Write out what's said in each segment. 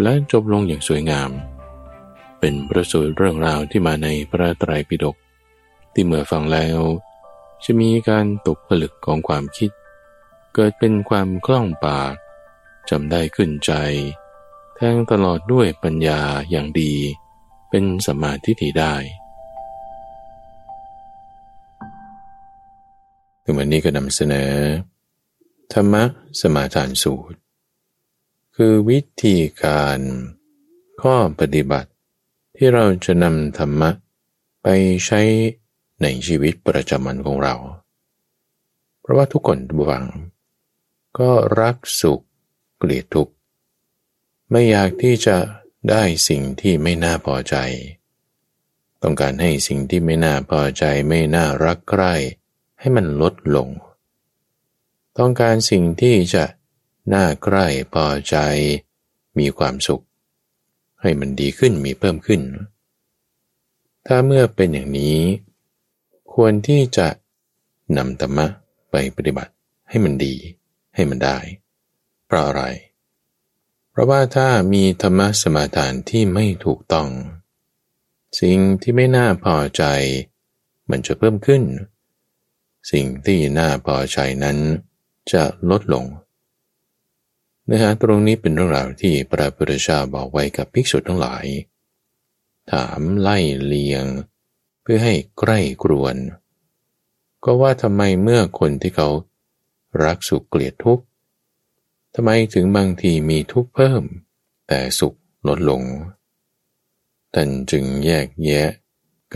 และจบลงอย่างสวยงาม เป็นประสูตรเรื่องราวที่มาในพระไตรปิฎกที่เมื่อฟังแล้ว จะมีการตกผลึกของความคิด เกิดเป็นความคล่องปากจำได้ขึ้นใจ แทงตลอดด้วยปัญญาอย่างดี เป็นสมาธิที่ได้ถึงวันนี้ก็นำเสนอ ธรรมะสมาทานสูตร คือวิธีการ ข้อปฏิบัติ ที่เราจะนำธรรมะ ไปใช้ในชีวิตประจำวันของเรา เพราะว่าทุกคนบุฟัง ก็รักสุขเกลียดทุกข์ไม่อยากที่จะได้สิ่งที่ไม่น่าพอใจ ต้องการให้สิ่งที่ไม่น่าพอใจไม่น่ารักใคร่ให้มันลดลง ต้องการสิ่งที่จะ น่าใกล้พอใจ มีความสุข ให้มันดีขึ้นมีเพิ่มขึ้น ถ้าเมื่อเป็นอย่างนี้ ควรที่จะนำธรรมะไปปฏิบัติให้มันดี ให้มันได้เพราะอะไร เพราะว่าถ้ามีธรรมะสมาทานที่ไม่ถูกต้อง สิ่งที่ไม่น่าพอใจ มันจะเพิ่มขึ้น สิ่งที่น่าพอใจนั้นจะลดลง นื้อหาตรงนี้เป็นเรื่องราวที่พระพุทธเจ้าบอกไว้กับภิกษุทั้งหลาย ถามไล่เลียง เพื่อให้ใกล้กรวน ก็ว่าทำไมเมื่อคนที่เขารักสุขเกลียดทุกข์ทำไมถึงบางทีมีทุกข์เพิ่ม แต่สุขลดลงท่านจึงแยกแยะ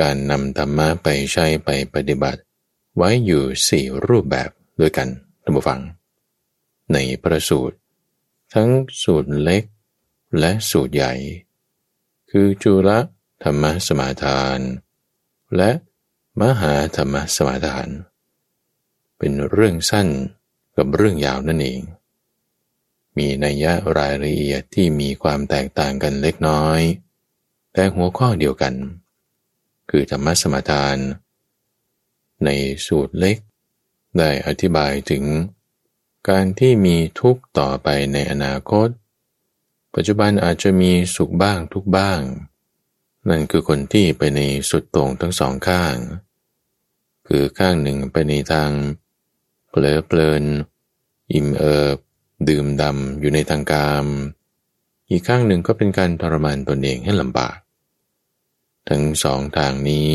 การนำธรรมะไปใช้ไปปฏิบัติ ไว้อยู่สี่รูปแบบด้วยกันท่านผู้ฟัง ในประสูตร ทั้งสูตรเล็กและสูตรใหญ่ คือจุลธรรมสมาทาน และมหาธรรมสมาทาน เป็นเรื่องสั้นกับเรื่องยาวนั่นเอง มีนัยยะรายละเอียดที่มีความแตกต่างกันเล็กน้อย แต่หัวข้อเดียวกัน คือธรรมสมาทาน ในสูตรเล็กได้อธิบายถึง การที่มีทุกข์ต่อไปในอนาคต ปัจจุบันอาจจะมีสุขบ้างทุกบ้าง นั่นคือคนที่ไปในสุดตรงทั้งสองข้าง คือข้างหนึ่งไปในทางเผลอเพลิน อิ่มเอิบ ดื่มดำอยู่ในทางกามอีกข้างหนึ่งก็เป็นการทรมานตนเองให้ลำบาก ทั้งสองทางนี้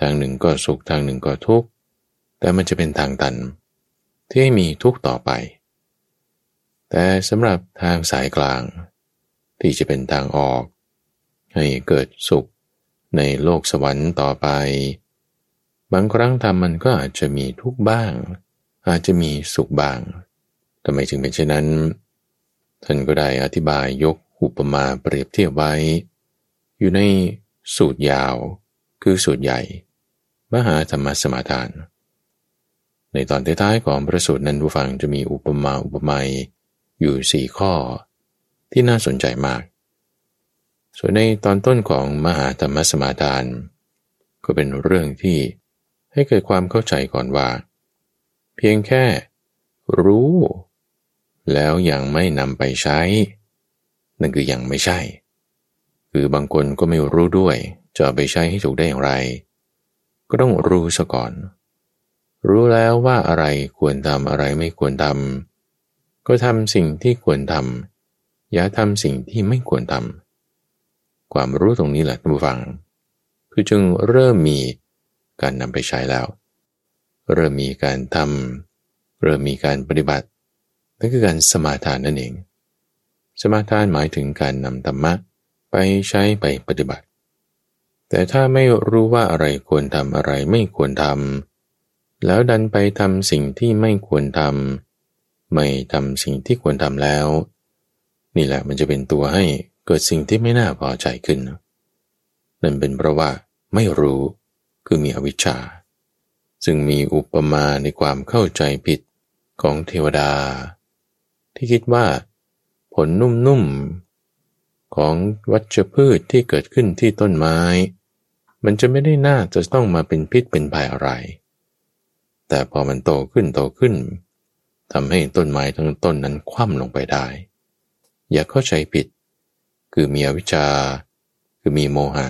ทางหนึ่งก็สุขทางหนึ่งก็ทุกข์แต่มันจะเป็นทางตัน ที่ให้มีทุกต่อไป แต่สำหรับทางสายกลาง ที่จะเป็นทางออก ให้เกิดสุขในโลกสวรรค์ต่อไป บางครั้งทำมันก็อาจจะมีทุกบ้าง อาจจะมีสุขบ้างทำไมจึงเป็นเช่นนั้น ท่านก็ได้อธิบายยกอุปมาเปรียบเทียบไว้ อยู่ในสูตรยาว คือสูตรใหญ่ มหาธรรมสมาทาน ในตอนท้ายๆของพระสูตรนั้นผู้ฟังจะมีอุปมาอุปไมยอยู่สี่ข้อที่น่าสนใจมาก ส่วนในตอนต้นของมหาธรรมสมาทาน ก็เป็นเรื่องที่ให้เกิดความเข้าใจก่อนว่า เพียงแค่รู้ แล้วยังไม่นำไปใช้ นั่นคือยังไม่ใช่ คือบางคนก็ไม่รู้ด้วย จะไปใช้ให้ถูกได้อย่างไร ก็ต้องรู้ซะก่อน รู้แล้วว่าอะไรควรทำอะไรไม่ควรทำก็ทำสิ่งที่ควรทำอย่าทำสิ่งที่ไม่ควรทำความรู้ตรงนี้แหละท่านผู้ฟัง คือจึงเริ่มมีการนำไปใช้แล้ว เริ่มมีการทำเริ่มมีการปฏิบัตินั่นคือการสมาทานนั่นเอง สมาทานหมายถึงการนำธรรมะไปใช้ไปปฏิบัติ แต่ถ้าไม่รู้ว่าอะไรควรทำอะไรไม่ควรทำ แล้วดันไปทำสิ่งที่ไม่ควรทำไม่ทำสิ่งที่ควรทำแล้ว นี่แหละมันจะเป็นตัวให้เกิดสิ่งที่ไม่น่าพอใจขึ้น นั่นเป็นเพราะว่าไม่รู้คือมีอวิชชา ซึ่งมีอุปมาในความเข้าใจผิดของเทวดา ที่คิดว่า ผลนุ่มๆ ของวัชพืชที่เกิดขึ้นที่ต้นไม้ มันจะไม่ได้น่าจะต้องมาเป็นพิษเป็นภัยอะไร แต่พอมันโตขึ้นโตขึ้นทำให้ต้นไม้ทั้งต้นนั้นคว่ำลงไปได้ อย่าเข้าใจผิด คือมีอวิชชา คือมีโมหะ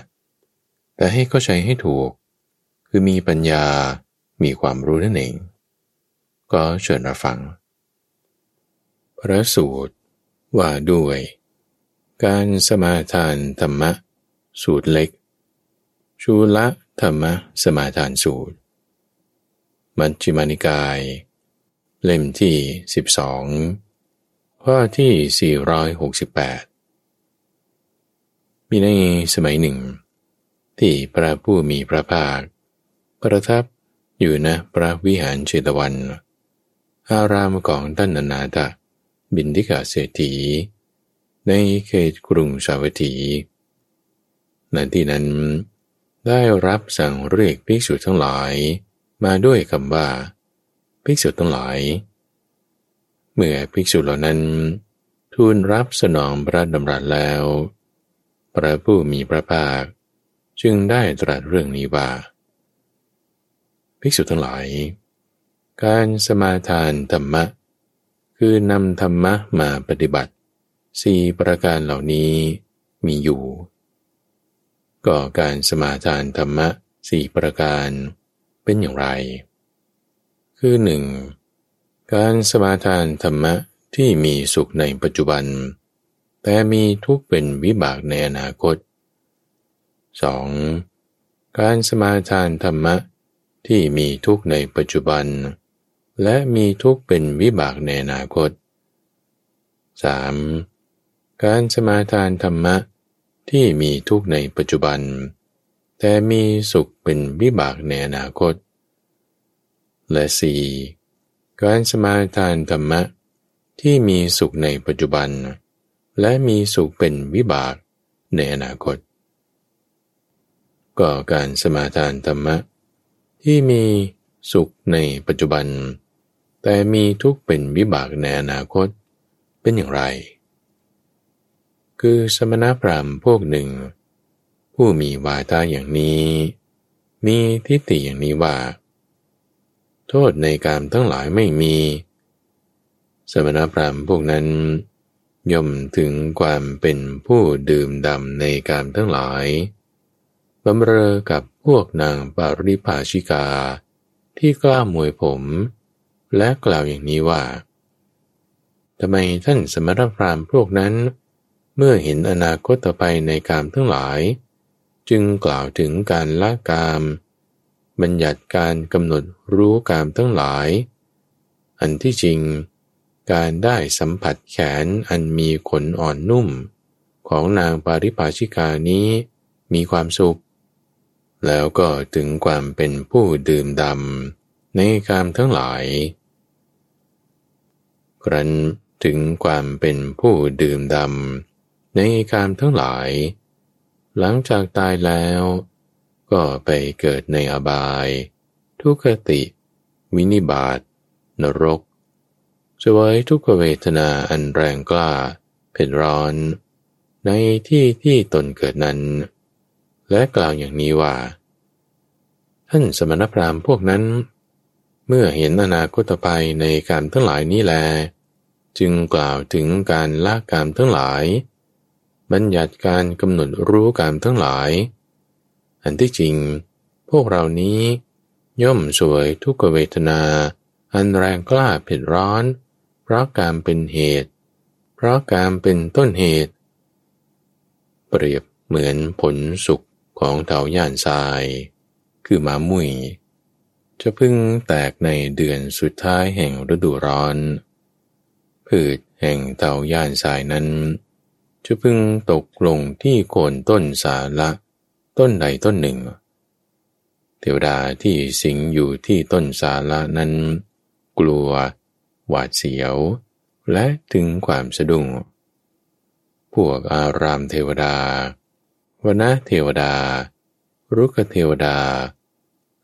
แต่ให้เข้าใจให้ถูก คือมีปัญญา มีความรู้นั่นเอง ก็เชิญรับฟัง พระสูตรว่าด้วย การสมาทานธรรมะ สูตรเล็ก ชูละธรรมะสมาทานสูตร มัชฌิมานิกาย เล่มที่ 12 ข้อที่ 468 มีในสมัยหนึ่ง ที่พระผู้มีพระภาค ประทับอยู่นะพระวิหารเชตวัน อารามของท่านนาตะบินทิกาเศรษฐี ในเขตกรุงสาวัตถีในที่นั้นได้รับสั่งเรียกภิกษุทั้งหลาย มาด้วยคำว่าภิกษุทั้งหลาย เมื่อภิกษุเหล่านั้น ทูลรับสนองพระดำรัสแล้ว พระผู้มีพระภาค จึงได้ตรัสเรื่องนี้ว่าภิกษุทั้งหลาย การสมาทานธรรมะ คือนำธรรมะมาปฏิบัติสี่ประการเหล่านี้มีอยู่ ก็การสมาทานธรรมะสี่ประการเเป็นอย่างไร คือหนึ่งการสมาทานธรรมะที่มีสุขในปัจจุบัน แต่มีทุกข์เป็นวิบากในอนาคต 2. การสมาทานธรรมะที่มีทุกข์ในปัจจุบัน และมีทุกข์เป็นวิบากในอนาคต 3. การสมาทานธรรมะที่มีทุกข์ในปัจจุบัน แต่มีสุขเป็นวิบากในอนาคต และสี่การสมาทานธรรมะที่มีสุขในปัจจุบัน และมีสุขเป็นวิบากในอนาคต ก็การสมาทานธรรมะ ที่มีสุขในปัจจุบัน แต่มีทุกข์เป็นวิบากในอนาคตเป็นอย่างไร คือสมณพราหมณ์พวกหนึ่ง ผู้มีวาทาอย่างนี้ มีทิฏฐิอย่างนี้ว่า โทษในการทั้งหลายไม่มี สมณพราหมณ์พวกนั้น ย่อมถึงความเป็นผู้ดื่มดำในการทั้งหลายบำเรอกับพวกนางปาริภาชิกา ที่กล้ามวยผม และกล่าวอย่างนี้ว่าทำไมท่านสมณพราหมณ์พวกนั้น เมื่อเห็นอนาคตต่อไปในกามทั้งหลาย จึงกล่าวถึงการละกาม บัญญัติการกำหนดรู้กามทั้งหลาย อันที่จริง การได้สัมผัสแขนอันมีขนอ่อนนุ่ม ของนางปาริภาชิกานี้มีความสุข แล้วก็ถึงความเป็นผู้ดื่มดำในกามทั้งหลาย ครั้นถึงความเป็นผู้ดื่มดำในกามทั้งหลาย หลังจากตายแล้ว ก็ไปเกิดในอบาย ทุกขติวินิบาตนรกสวยทุกขเวทนาอันแรงกล้าเผ็ดร้อน ในที่ที่ตนเกิดนั้น และกล่าวอย่างนี้ว่า ท่านสมณพราหมณ์พวกนั้น เมื่อเห็นอนาคตไปในการทั้งหลายนี้แล จึงกล่าวถึงการละกามทั้งหลาย บัญญัติการกำหนดรู้กามทั้งหลาย อันที่จริง พวกเรานี้ย่อมสวยทุกเวทนา อันแรงกล้าเผ็ดร้อน เพราะการเป็นเหตุ เพราะการเป็นต้นเหตุ เปรียบเหมือนผลสุกของเถาย่านทราย คือหมามุยจะพึ่งแตกในเดือนสุดท้ายแห่งฤดูร้อน พืชแห่งเถาย่านทรายนั้น จะพึ่งตกลงที่โคนต้นสาละต้นใดต้นหนึ่ง เทวดาที่สิงอยู่ที่ต้นสาละนั้น กลัว หวาดเสียว และถึงความสะดุ้ง พวกอารามเทวดาวนเทวดา รุกเทวดา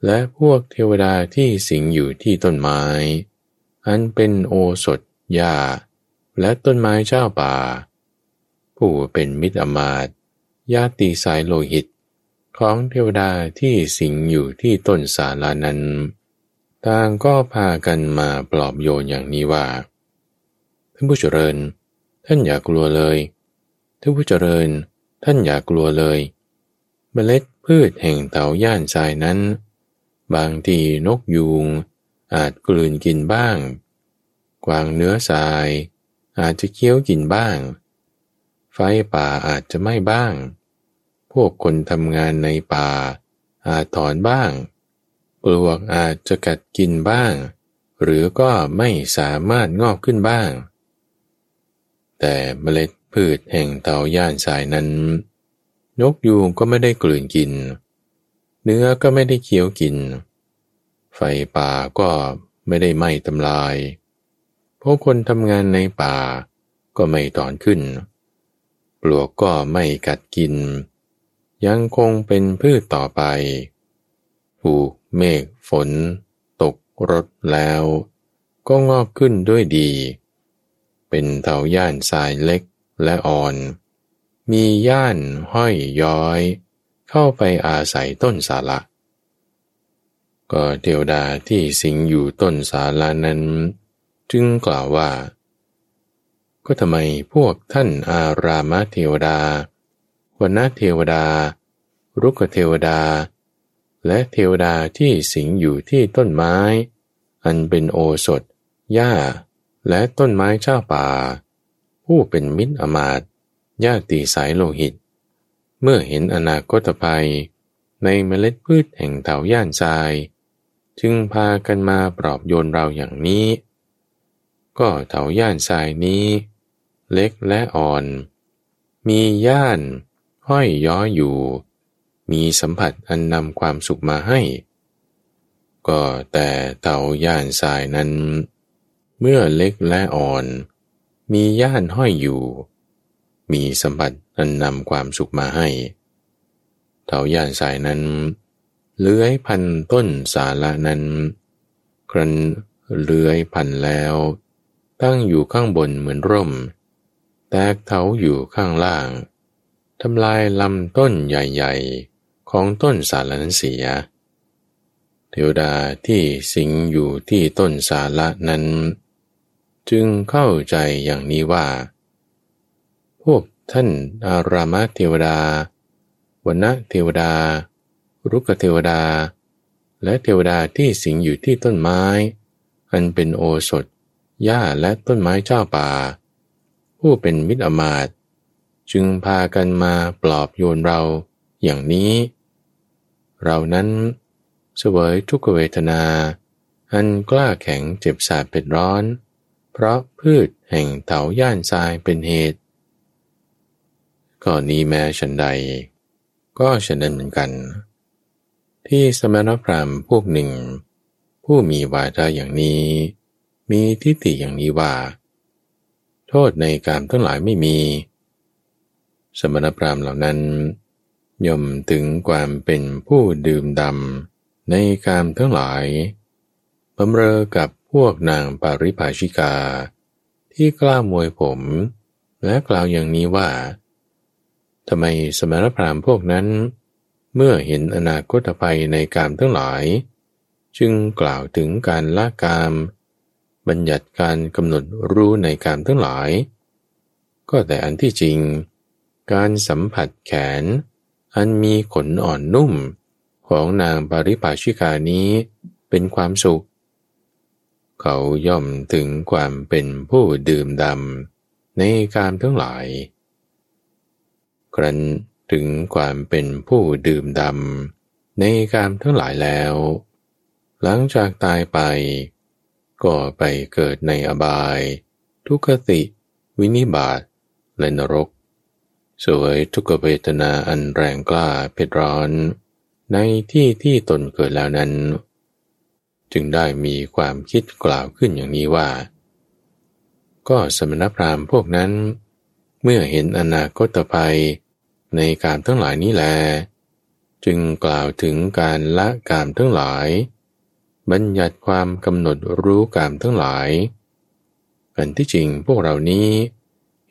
และพวกเทวดาที่สิงอยู่ที่ต้นไม้ อันเป็นโอสถหญ้าและต้นไม้เจ้าป่า ผู้เป็นมิตรอมาตญาติสายโลหิต ของเทวดาที่สิงอยู่ที่ต้นสาลานั้น ต่างก็พากันมาปลอบโยนอย่างนี้ว่า ท่านผู้เจริญ ท่านอย่ากลัวเลย ท่านผู้เจริญ ท่านอย่ากลัวเลยเมล็ดพืชแห่งเต่าย่านทรายนั้น บางทีนกยูงอาจกลืนกินบ้าง กวางเนื้อทราย อาจจะเคี้ยวกินบ้าง ไฟป่าอาจจะไหม้บ้าง พวกคนทำงานในป่า อาจถอนบ้าง ปลวกอาจจะกัดกินบ้าง หรือก็ไม่สามารถงอกขึ้นบ้าง แต่เมล็ดพืชแห่งเตาย่านสายนั้น นกยูงก็ไม่ได้กลืนกิน เนื้อก็ไม่ได้เคี้ยวกิน ไฟป่าก็ไม่ได้ไหม้ทำลายพราะคนทำงานในป่าก็ไม่ตอนขึ้น ปลวกก็ไม่กัดกิน ยังคงเป็นพืชต่อไปผูกเมฆฝน ตกรถแล้ว ก็งอกขึ้นด้วยดี เป็นเถาย่านทรายเล็กและอ่อน มีย่านห้อยย้อย เข้าไปอาศัยต้นสาละก็เทวดาที่สิงอยู่ต้นสาลานั้น จึงกล่าวว่า ก็ทำไมพวกท่านอารามเทวดาวนาเทวดา รุกเทวดา และเทวดาที่สิงอยู่ที่ต้นไม้ อันเป็นโอสถ หญ้า และต้นไม้เจ้าป่า ผู้เป็นมิตรอมาตญาติสายโลหิต เมื่อเห็นอนาคตภัย ในเมล็ดพืชแห่งเถาย่านทราย จึงพากันมาปลอบโยนเราอย่างนี้ ก็เถาย่านทรายนี้ เล็กและอ่อน มีย่าน ห้อยย้อยอยู่ มีสัมผัสอันนำความสุขมาให้ ก็แต่เถาย่านทรายนั้น เมื่อเล็กและอ่อน มีย่านห้อยอยู่ มีสัมผัสอันนำความสุขมาให้เถาย่านทรายนั้น เลื้อยพันต้นสาละนั้น ครั้นเลื้อยพันแล้ว ตั้งอยู่ข้างบนเหมือนร่ม แตกเถาอยู่ข้างล่างทำลายลำต้นใหญ่ๆ ของต้นสาระนั้นเสีย เทวดาที่สิงอยู่ที่ต้นสาระนั้น จึงเข้าใจอย่างนี้ว่า พวกท่านอารามเทวดา วนเทวดา รุกเทวดา และเทวดาที่สิงอยู่ที่ต้นไม้ อันเป็นโอสถหญ้าและต้นไม้เจ้าป่า ผู้เป็นมิตรอมาตจึงพากันมาปลอบโยนเราอย่างนี้ เรานั้นเสวยทุกเวทนา อันกล้าแข็งเจ็บสาดเป็นร้อน เพราะพืชแห่งเถาย่านทรายเป็นเหตุก็นี้แม้ฉันใด ก็ฉันนั้นเหมือนกัน ที่สมณพราหมณ์พวกหนึ่ง ผู้มีวาจาอย่างนี้ มีทิฏฐิอย่างนี้ว่า โทษในการทั้งหลายไม่มี สมณพราหมณ์เหล่านั้น ย่อมถึงความเป็นผู้ดื่มดำในการทั้งหลายบำเรอกับพวกนางปาริภาชิกา ที่กล้ามวยผม และกล่าวอย่างนี้ว่าทำไมสมณพราหมณ์พวกนั้น เมื่อเห็นอนาคตภัยในกามทั้งหลาย จึงกล่าวถึงการละกาม บัญญัติการกำหนดรู้ในการทั้งหลาย ก็แต่อันที่จริง การสัมผัสแขน อันมีขนอ่อนนุ่มของนางปาริภาชิกานี้เป็นความสุข เขาย่อมถึงความเป็นผู้ดื่มดำในการทั้งหลาย ครั้นถึงความเป็นผู้ดื่มดำในการทั้งหลายแล้ว หลังจากตายไป ก็ไปเกิดในอบาย ทุกขติ วินิบาตและนรก สวยทุกเวทนาอันแรงกล้าเผ็ดร้อน ในที่ที่ตนเกิดแล้วนั้น จึงได้มีความคิดกล่าวขึ้นอย่างนี้ว่า ก็สมณพราหมณ์พวกนั้น เมื่อเห็นอนาคตภัยในการทั้งหลายนี้แล จึงกล่าวถึงการละกามทั้งหลาย บัญญัติความกำหนดรู้กามทั้งหลาย อันที่จริงพวกเรานี้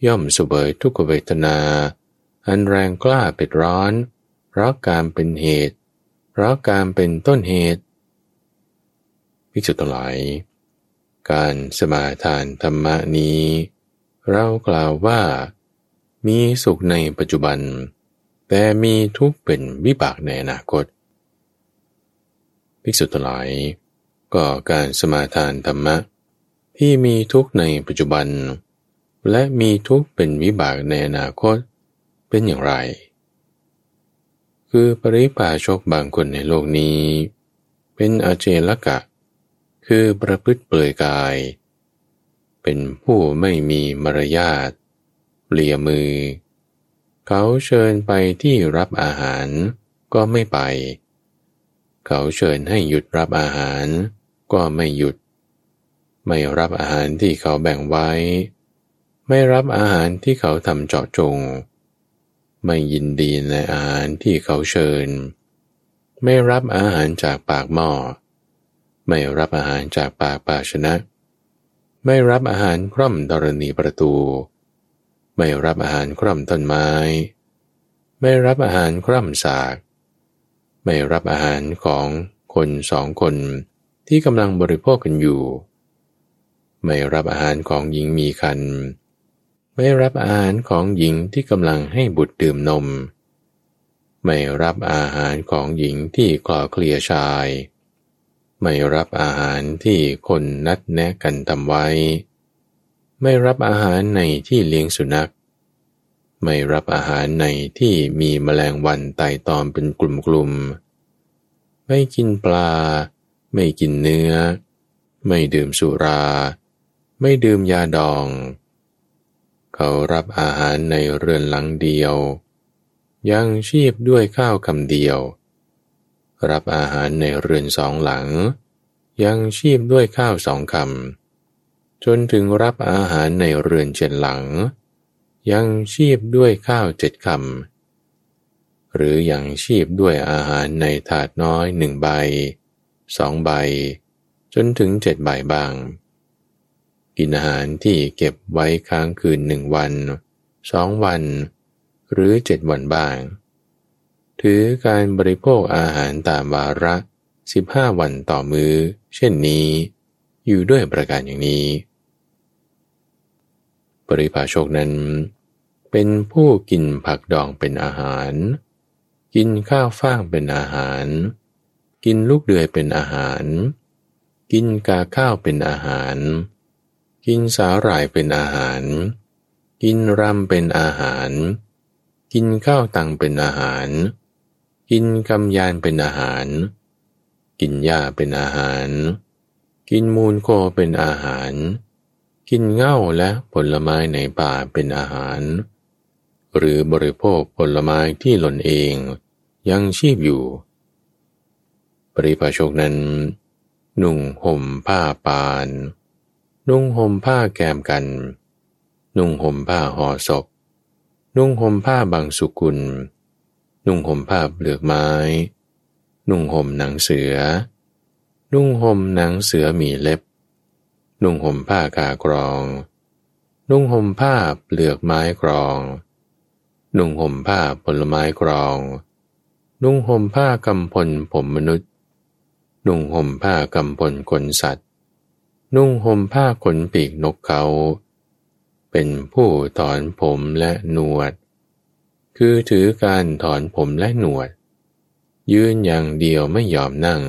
ย่อมสุเบยทุกขเวทนา อันแรงกล้าเป็ดร้อน เพราะการเป็นเหตุ เพราะการเป็นต้นเหตุภิกษุทั้งหลาย การสมาทานธรรมนี้ เรากล่าวว่า มีสุขในปัจจุบัน แต่มีทุกข์เป็นวิบากในอนาคตภิกษุทั้งหลาย ก็การสมาทานธรรมะ ที่มีทุกข์ในปัจจุบัน และมีทุกข์เป็นวิบากในอนาคตเป็นอย่างไร คือปริปาชกบางคนในโลกนี้ เป็นอาเจลกะ คือประพฤติเปลือยกาย เป็นผู้ไม่มีมารยาทเลียมือ เขาเชิญไปที่รับอาหารก็ไม่ไป เขาเชิญให้หยุดรับอาหาร ก็ไม่หยุด ไม่รับอาหารที่เขาแบ่งไว้ ไม่รับอาหารที่เขาทำเจาะจง ไม่ยินดีในอาหารที่เขาเชิญ ไม่รับอาหารจากปากหม้อ ไม่รับอาหารจากปากปาชนะ ไม่รับอาหารคร่อมดรณีประตู ไม่รับอาหารคร่อมต้นไม้ ไม่รับอาหารคร่อมสาก ไม่รับอาหารของคนสองคน ที่กำลังบริโภคกันอยู่ ไม่รับอาหารของหญิงมีคัน ไม่รับอาหารของหญิงที่กำลังให้บุตรดื่มนม ไม่รับอาหารของหญิงที่กล่อเคลียชาย ไม่รับอาหารที่คนนัดแนะกันทำไว้ ไม่รับอาหารในที่เลี้ยงสุนัข ไม่รับอาหารในที่มีแมลงวันไต่ตอมเป็นกลุ่มๆ ไม่กินปลา ไม่กินเนื้อ ไม่ดื่มสุรา ไม่ดื่มยาดอง เขารับอาหารในเรือนหลังเดียว ยังชีพด้วยข้าวคำเดียว รับอาหารในเรือนสองหลัง ยังชีพด้วยข้าวสองคำจนถึงรับอาหารในเรือนเจ็ดหลัง ยังชีพด้วยข้าวเจ็ดคำหรือยังชีพด้วยอาหารในถาดน้อยหนึ่งใบ สองใบ จนถึงเจ็ดใบบาง กินอาหารที่เก็บไว้ค้างคืนหนึ่งวันสองวัน หรือเจ็ดวันบ้าง ถือการบริโภคอาหารตามวาระสิบห้าวันต่อมือเช่นนี้ อยู่ด้วยประการอย่างนี้ ปริภาโชกนั้น เป็นผู้กินผักดองเป็นอาหาร กินข้าวฟ่างเป็นอาหาร กินลูกเดือยเป็นอาหาร กินกาข้าวเป็นอาหาร กินสาหร่ายเป็นอาหาร กินรำเป็นอาหาร กินข้าวตังเป็นอาหาร กินกำยานเป็นอาหาร กินหญ้าเป็นอาหาร กินมูลโคเป็นอาหาร กินเง่าและผลไม้ในป่าเป็นอาหาร หรือบริโภคผลไม้ที่หล่นเองยังชีพอยู่ ปริภาชกนั้น นุ่งห่มผ้าปาน นุ่งห่มผ้าแกมกัน นุ่งห่มผ้าห่อศพ นุ่งห่มผ้าบางสุกุล นุ่งห่มผ้าเปลือกไม้ นุ่งห่มหนังเสือ นุ่งห่มหนังเสือมีเล็บ นุ่งห่มผ้ากากรอง นุ่งห่มผ้าเปลือกไม้กรองนุ่งห่มผ้าผลไม้กรอง นุ่งห่มผ้ากำพลผมมนุษย์ นุ่งห่มผ้ากำพลขนสัตว์ นุ่งห่มผ้าขนปีกนกเขา เป็นผู้ถอนผมและหนวด คือถือการถอนผมและหนวด ยืนอย่างเดียวไม่ยอมนั่ง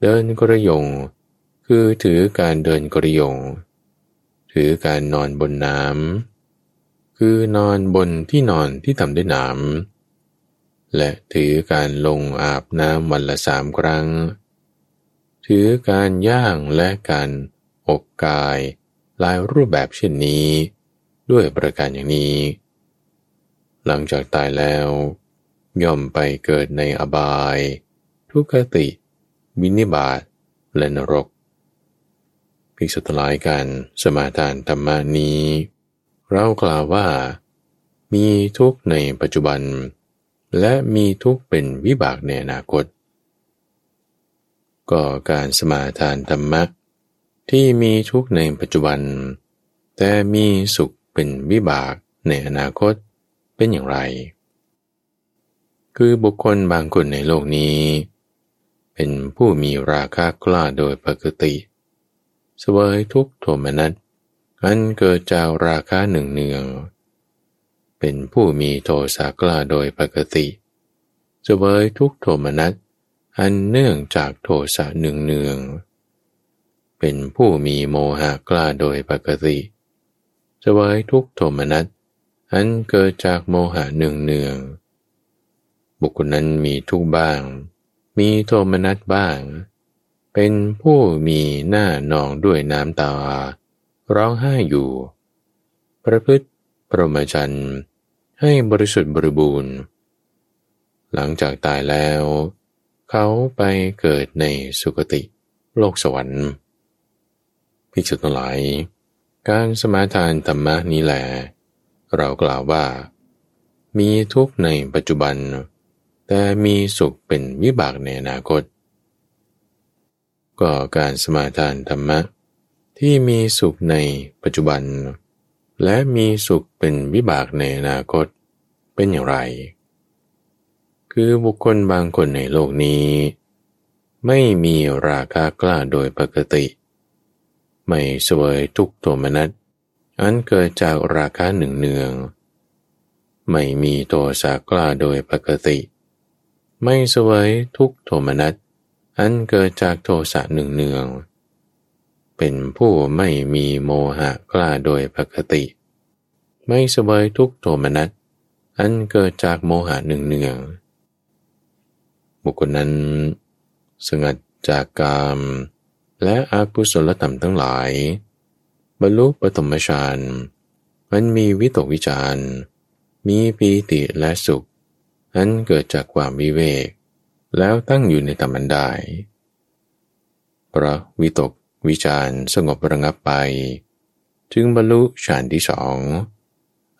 เดินกระยง คือถือการเดินกระยง ถือการนอนบนน้ำคือนอนบนที่นอนที่ทำด้วยน้ำและถือการลงอาบน้ำวันละสามครั้ง ถือการย่างและการอกกายหลายรูปแบบเช่นนี้ ด้วยประการอย่างนี้ หลังจากตายแล้ว ย่อมไปเกิดในอบาย ทุกขติวินิบาตและนรกภิกษุทลายกันสมาทานธรรมานี้ เรากล่าวว่า มีทุกข์ในปัจจุบัน และมีทุกข์เป็นวิบากในอนาคต ก็การสมาทานธรรมะที่มีทุกข์ในปัจจุบัน แต่มีสุขเป็นวิบากในอนาคตเป็นอย่างไร คือบุคคลบางคนในโลกนี้ เป็นผู้มีราคากล้าโดยปกติสวยทุกโทมนัสอันเกิดจากราคาหนึ่งเนือง เป็นผู้มีโทสะกล้าโดยปกติสวยทุกโทมนัส อันเนื่องจากโทสะหนึ่งเนือง เป็นผู้มีโมหะกล้าโดยปกติสวยทุกโทมนัสอันเกิดจากโมหะหนึ่งเนือง บุคคลนั้นมีทุกบ้าง มีโทมนัสบ้าง เป็นผู้มีหน้านองด้วยน้ำตา ร้องไห้อยู่ ประพฤติปรมจันให้บริสุทธิ์บริบูรณ์ หลังจากตายแล้ว เขาไปเกิดในสุคติโลกสวรรค์ภิกษุทั้งหลาย การสมาทานธรรมะนี้แหละเรากล่าวว่า มีทุกข์ในปัจจุบัน แต่มีสุขเป็นวิบากในอนาคต ก็การสมาทานธรรมะ ที่มีสุขในปัจจุบัน และมีสุขเป็นวิบากในอนาคต เป็นอย่างไร คือบุคคลบางคนในโลกนี้ ไม่มีราคากล้าโดยปกติ ไม่สวยทุกโทมนัสอันเกิดจากราคะหนึ่งเนือง ไม่มีโทสะกล้าโดยปกติ ไม่สวยทุกโทมนัสอันเกิดจากโทสะหนึ่งเนือง เป็นผู้ไม่มีโมหะกล้าโดยปกติ ไม่สวยทุกโทมนัสอันเกิดจากโมหะหนึ่งเนือง บุคคลนั้นสงัดจากกามและอากุศลธรรมทั้งหลาย บรรลุปฐมฌานมันมีวิตกวิจารมีปีติและสุข นั้นเกิดจากความวิเวก แล้วตั้งอยู่ในธรรมันได้พระวิตกวิจารสงบระงับไป จึงบรรลุฌานที่สอง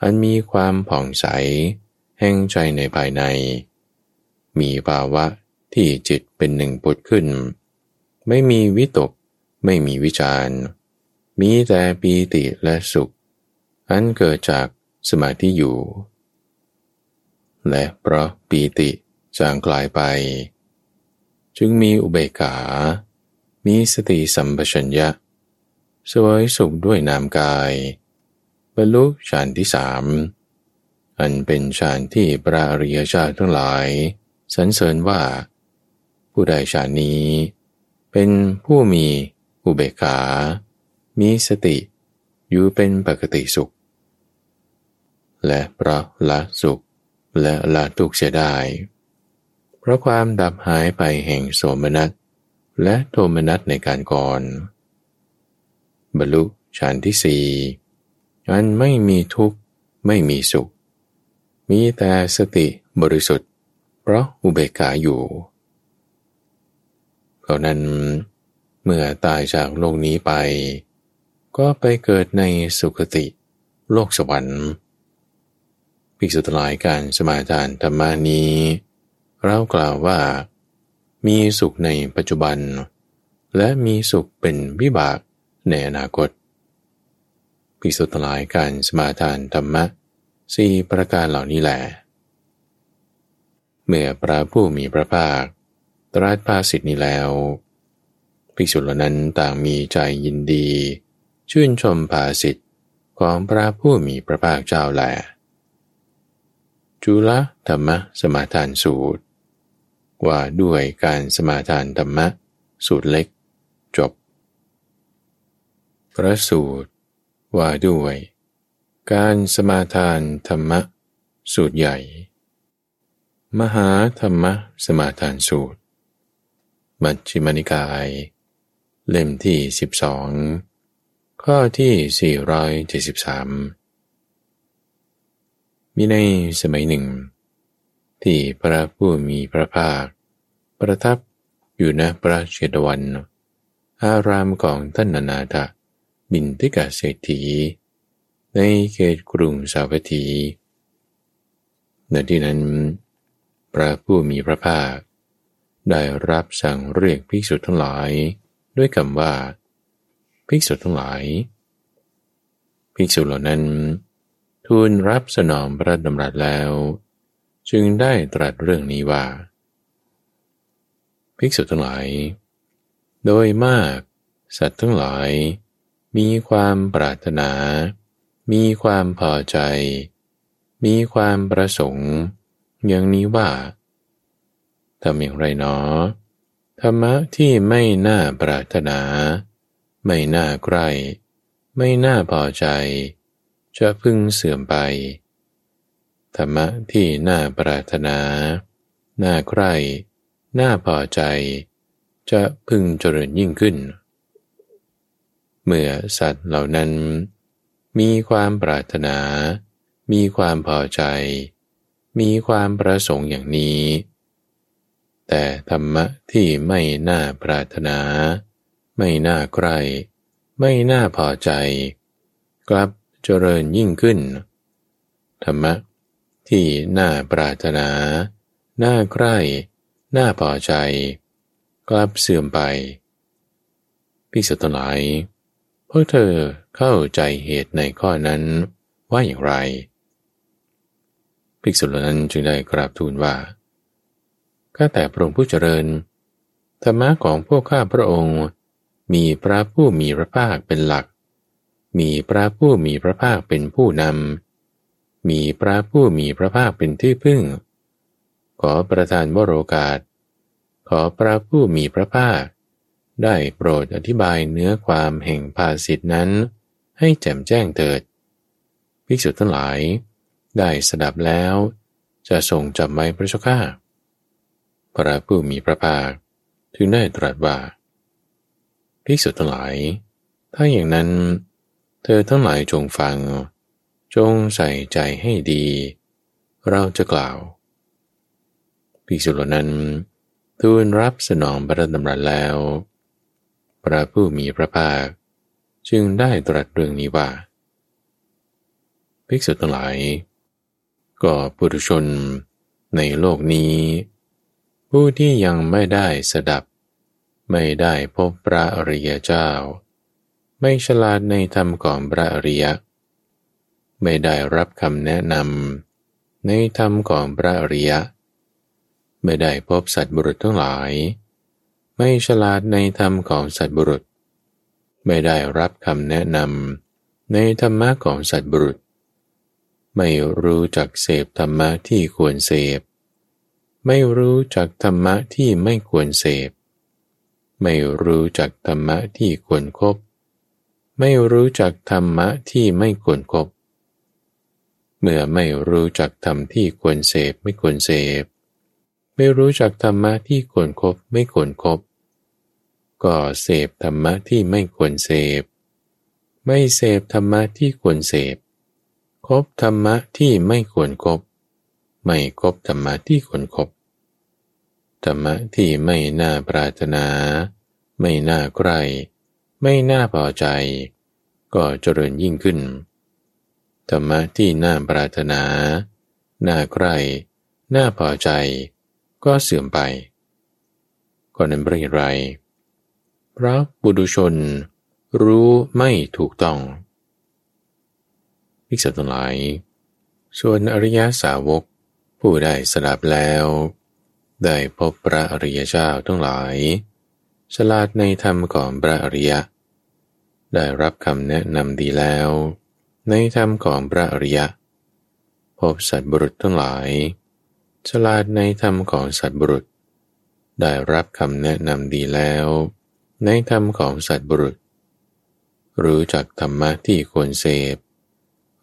อันมีความผ่องใส แห่งใจในภายใน มีภาวะที่จิตเป็นหนึ่งปุดขึ้น ไม่มีวิตก ไม่มีวิจารมีแต่ปีติและสุข อันเกิดจากสมาธิอยู่ และเพราะปีติจางกลายไป จึงมีอุเบกขา มีสติสัมปชัญญะสวยสุขด้วยนามกาย บรรลุฌานที่สาม อันเป็นฌานที่พระอริยเจ้าทั้งหลาย สรรเสริญว่า ผู้ใดฌานนี้ เป็นผู้มีอุเบกขา มีสติ อยู่เป็นปกติสุข และเพราะละสุขและละทุกข์เสียได้ เพราะความดับหายไปแห่งโสมนัสและโทมนัสในการก่อน บรรลุฌานที่สี่อันไม่มีทุกข์ไม่มีสุข มีแต่สติบริสุทธิ เพราะอุเบกขาอยู่เพราะนั้นเมื่อตายจากโลกนี้ไป ก็ไปเกิดในสุคติโลกสวรรค์ภิกษุทั้งหลายการสมาทานธรรมานี้ เรากล่าวว่า มีสุขในปัจจุบัน และมีสุขเป็นวิบากในอนาคตภิกษุทั้งหลายการสมาทานธรรมะสี่ประการเหล่านี้แหละ เมื่อพระผู้มีพระภาค ตรัสภาสิทธินี้แล้วภิกษุเหล่านั้นต่างมีใจยินดี ชื่นชมภาสิทธิ์ของพระผู้มีพระภาคเจ้าแหลจุลธรรมสมาทานสูตร ว่าด้วยการสมาทานธรรมะสูตรเล็ก จบ พระสูตร ว่าด้วย การสมาทานธรรมะสูตรใหญ่ มหาธรรมสมาทานสูตร มัชฌิมานิกาย เล่มที่สิบสองข้อที่ 473 มีในสมัยหนึ่ง ที่พระผู้มีพระภาค ประทับอยู่ณพระเชตวัน อารามของท่านนานาถบินทิกาเศรษฐี ในเขตกรุงสาวัตถีในที่นั้น พระผู้มีพระภาค ได้รับสั่งเรียกภิกษุทั้งหลาย ด้วยคำว่า ภิกษุทั้งหลาย ภิกษุเหล่านั้น ทูลรับสนองพระดำรัสแล้ว จึงได้ตรัสเรื่องนี้ว่า ภิกษุทั้งหลาย โดยมาก สัตว์ทั้งหลาย มีความปรารถนา มีความพอใจ มีความประสงค์ อย่างนี้ว่าทำอย่างไรเนาะธรรมะที่ไม่น่าปรารถนา ไม่น่าใกล้ไม่น่าพอใจ จะพึ่งเสื่อมไป ธรรมะที่น่าปรารถนา น่าใกล้น่าพอใจ จะพึงเจริญยิ่งขึ้น เมื่อสัตว์เหล่านั้น มีความปรารถนา มีความพอใจ มีความประสงค์อย่างนี้ แต่ธรรมะที่ไม่น่าปรารถนา ไม่น่าใกล้ไม่น่าพอใจ กลับเจริญยิ่งขึ้น ธรรมะที่น่าปรารถนา น่าใกล้น่าพอใจ กลับเสื่อมไปพิสุทธิ์หลายพวกเธอเข้าใจเหตุในข้อนั้นว่าอย่างไร ภิกษุเหล่านั้นจึงได้กราบทูลว่าข้าแต่พระองค์ผู้เจริญ ธรรมะของพวกข้าพระองค์ มีพระผู้มีพระภาคเป็นหลัก มีพระผู้มีพระภาคเป็นผู้นำ มีพระผู้มีพระภาคเป็นที่พึ่ง ขอประทานวโรกาส ขอพระผู้มีพระภาค ได้โปรดอธิบายเนื้อความแห่งภาสิทธินั้น ให้แจ่มแจ้งเถิด ภิกษุทั้งหลาย ได้สดับแล้ว จะส่งจับไว้พระเจ้าข้าพระผู้มีพระภาคถึงได้ตรัสว่าภิกษุทั้งหลาย ถ้าอย่างนั้น เธอทั้งหลายจงฟัง จงใส่ใจให้ดี เราจะกล่าวภิกษุเหล่านั้นทูลรับสนองพระดำรัสแล้ว พระผู้มีพระภาค จึงได้ตรัสเรื่องนี้ว่า ภิกษุทั้งหลาย ก็ปุถุชนในโลกนี้ ผู้ที่ยังไม่ได้สดับ ไม่ได้พบพระอริยเจ้า ไม่ฉลาดในธรรมของพระอริยไม่ได้รับคำแนะนำในธรรมของพระอริยไม่ได้พบสัตว์บุรุษทั้งหลาย ไม่ฉลาดในธรรมของสัตว์บุรุษ ไม่ได้รับคำแนะนำในธรรมะของสัตว์บุรุษ ไม่รู้จักเสพธรรมะที่ควรเสพ ไม่รู้จักธรรมะที่ไม่ควรเสพ ไม่รู้จักธรรมะที่ควรครบไม่รู้จักธรรมะที่ไม่ควรครบเมื่อไม่รู้จักธรรมที่ควรเสพไม่ควรเสพ ไม่รู้จักธรรมะที่ควรครบไม่ควรครบก็เสพธรรมะที่ไม่ควรเสพ ไม่เสพธรรมะที่ควรเสพ คบธรรมะที่ไม่ควรครบไม่คบธรรมะที่ควรครบธรรมะที่ไม่น่าปรารถนา ไม่น่าใกล้ไม่น่าพอใจ ก็เจริญยิ่งขึ้น ธรรมะที่น่าปรารถนา น่าใกล้น่าพอใจ ก็เสื่อมไปก็นั้นเรียไรพระบุตุชนรู้ไม่ถูกต้อง ภิกษุทั้งหลาย ส่วนอริยสาวก ผู้ได้สดับแล้ว ได้พบพระอริยเจ้าทั้งหลาย ฉลาดในธรรมของพระอริยะ ได้รับคำแนะนำดีแล้ว ในธรรมของพระอริยะ พบสัตบุรุษทั้งหลาย ฉลาดในธรรมของสัตบุรุษ ได้รับคำแนะนำดีแล้ว ในธรรมของสัตบุรุษ รู้จักธรรมะที่ควรเสพ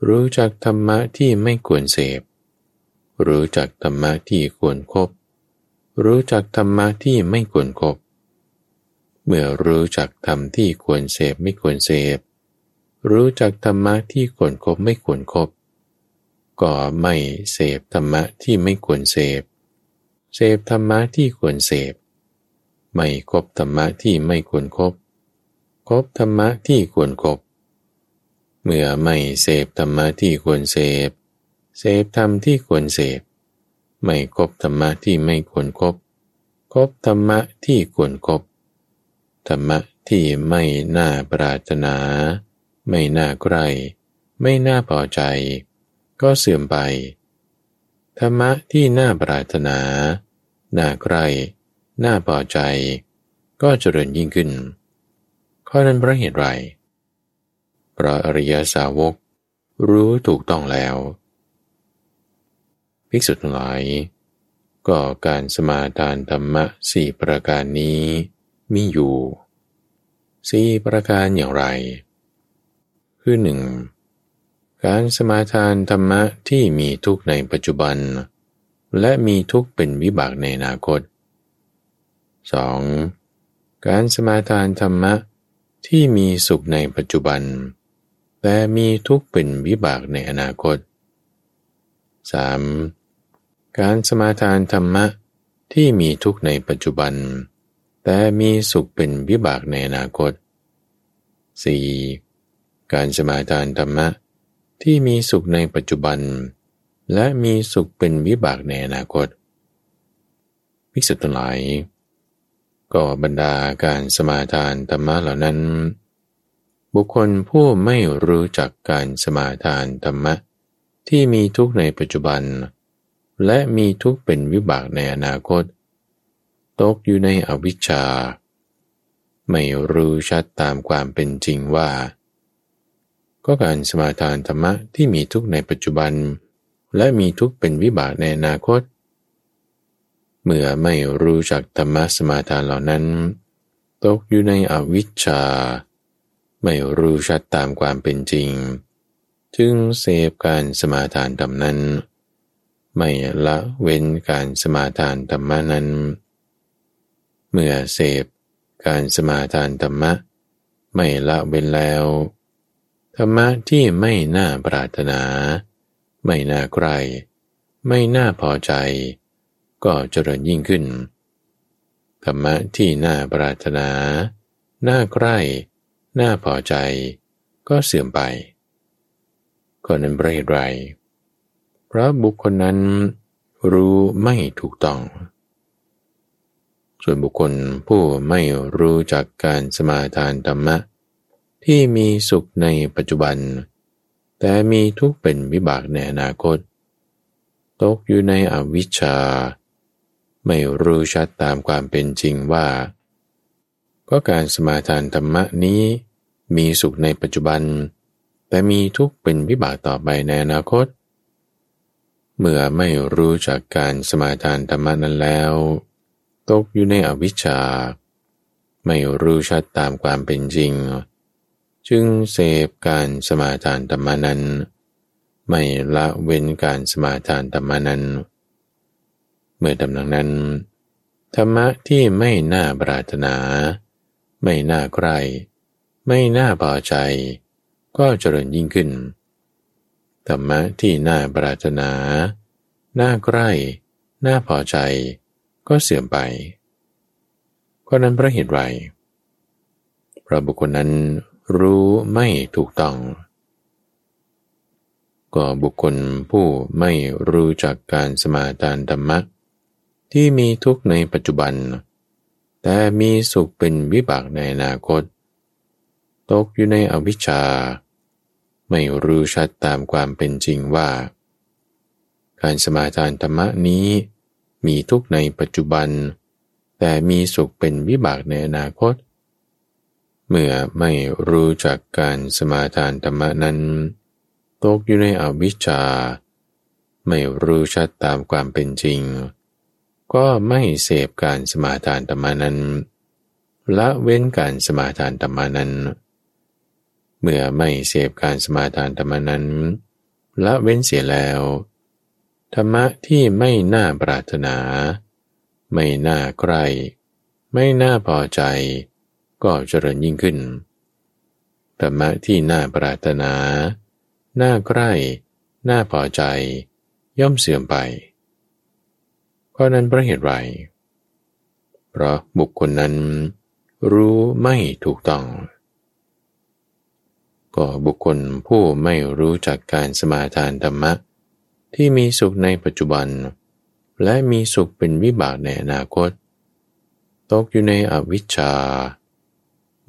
รู้จักธรรมะที่ไม่ควรเสพ รู้จักธรรมะที่ควรครบรู้จักธรรมะที่ไม่ควรครบเมื่อรู้จักธรรมที่ควรเสพไม่ควรเสพ รู้จักธรรมะที่ควรครบไม่ควรครบก็ไม่เสพธรรมะที่ไม่ควรเสพ เสพธรรมะที่ควรเสพ ไม่คบธรรมะที่ไม่ควรครบคบธรรมะที่ควรครบ เมื่อไม่เสพธรรมะที่ควรเสพ เสพธรรมที่ควรเสพ ไม่คบธรรมะที่ไม่ควรครบคบธรรมะที่ควรครบธรรมะที่ไม่น่าปรารถนา ไม่น่าใกล้ ไม่น่าพอใจ ก็เสื่อมไป ธรรมะที่น่าปรารถนา น่าใกล้ น่าพอใจ ก็เจริญยิ่งขึ้น ข้อนั้นเพราะเหตุไรเพระอริยสาวก รู้ถูกต้องแล้ว ภิกษุทั้งหลาย ก็การสมาทานธรรมะสี่ประการนี้มีอยู่สี่ประการอย่างไร คือหนึ่งการสมาทานธรรมะที่มีทุกในปัจจุบัน และมีทุกเป็นวิบากในอนาคต 2. การสมาทานธรรมะที่มีสุขในปัจจุบัน แต่มีทุกข์เป็นวิบากในอนาคต 3. การสมาทานธรรมะที่มีทุกข์ในปัจจุบัน แต่มีสุขเป็นวิบากในอนาคต 4. การสมาทานธรรมะที่มีสุขในปัจจุบัน และมีสุขเป็นวิบากในอนาคตภิกษุทั้งหลายก็บรรดาการสมาทานธรรมะเหล่านั้น บุคคลผู้ไม่รู้จักการสมาทานธรรมะ ที่มีทุกในปัจจุบัน และมีทุกเป็นวิบากในอนาคต ตกอยู่ในอวิชชา ไม่รู้ชัดตามความเป็นจริงว่า ก็การสมาทานธรรมะที่มีทุกในปัจจุบัน และมีทุกเป็นวิบากในอนาคต เมื่อไม่รู้จักธรรมะสมาทานเหล่านั้น ตกอยู่ในอวิชชา ไม่รู้ชัดตามความเป็นจริง จึงเสพการสมาทานธรรมนั้น ไม่ละเว้นการสมาทานธรรมนั้น เมื่อเสพการสมาทานธรรมะ ไม่ละเว้นแล้ว ธรรมะที่ไม่น่าปรารถนา ไม่น่าใครไม่น่าพอใจ ก็เจริญยิ่งขึ้น ธรรมะที่น่าปรารถนา น่าใกล้ น่าพอใจก็เสื่อมไปก็นั้นเพราะเหตุไรเพราะบุคคลนั้นรู้ไม่ถูกต้อง ส่วนบุคคลผู้ไม่รู้จักการสมาทานธรรมะ ที่มีสุขในปัจจุบัน แต่มีทุกข์เป็นวิบากในอนาคต ตกอยู่ในอวิชชา ไม่รู้ชัดตามความเป็นจริงว่า ก็การสมาทานธรรมะนี้มีสุขในปัจจุบัน แต่มีทุกข์เป็นวิบากต่อไปในอนาคต เมื่อไม่รู้จักการสมาทานธรรมะนั้นแล้ว ตกอยู่ในอวิชชา ไม่รู้ชัดตามความเป็นจริง จึงเสพการสมาทานธรรมนั้น ไม่ละเว้นการสมาทานธรรมนั้น เมื่อดำนังนั้นธรรมะที่ไม่น่าปรารถนา ไม่น่าใคร ไม่น่าพอใจ ก็เจริญยิ่งขึ้น ธรรมะที่น่าปรารถนา น่าใกล้ น่าพอใจ ก็เสื่อมไปก็นั้นเพราะเหตุไรเพราะบุคคลนั้นรู้ไม่ถูกต้อง ก็บุคคลผู้ไม่รู้จักการสมาทานธรรมะที่มีทุกข์ในปัจจุบัน แต่มีสุขเป็นวิบากในอนาคต ตกอยู่ในอวิชชา ไม่รู้ชัดตามความเป็นจริงว่า การสมาทานธรรมนี้ มีทุกข์ในปัจจุบัน แต่มีสุขเป็นวิบากในอนาคต เมื่อไม่รู้จักการสมาทานธรรมนั้น ตกอยู่ในอวิชชา ไม่รู้ชัดตามความเป็นจริง ก็ไม่เสพการสมาทานธรรมานั้น ละเว้นการสมาทานธรรมานั้น เมื่อไม่เสพการสมาทานธรรมานั้น ละเว้นเสียแล้ว ธรรมะที่ไม่น่าปรารถนา ไม่น่าใครไม่น่าพอใจ ก็เจริญยิ่งขึ้น ธรรมะที่น่าปรารถนา น่าใครน่าพอใจ ย่อมเสื่อมไป เพราะนั้นเพราะเหตุไร เพราะบุคคลนั้นรู้ไม่ถูกต้อง ก็บุคคลผู้ไม่รู้จักการสมาทานธรรมะ ที่มีสุขในปัจจุบัน และมีสุขเป็นวิบากในอนาคต ตกอยู่ในอวิชชา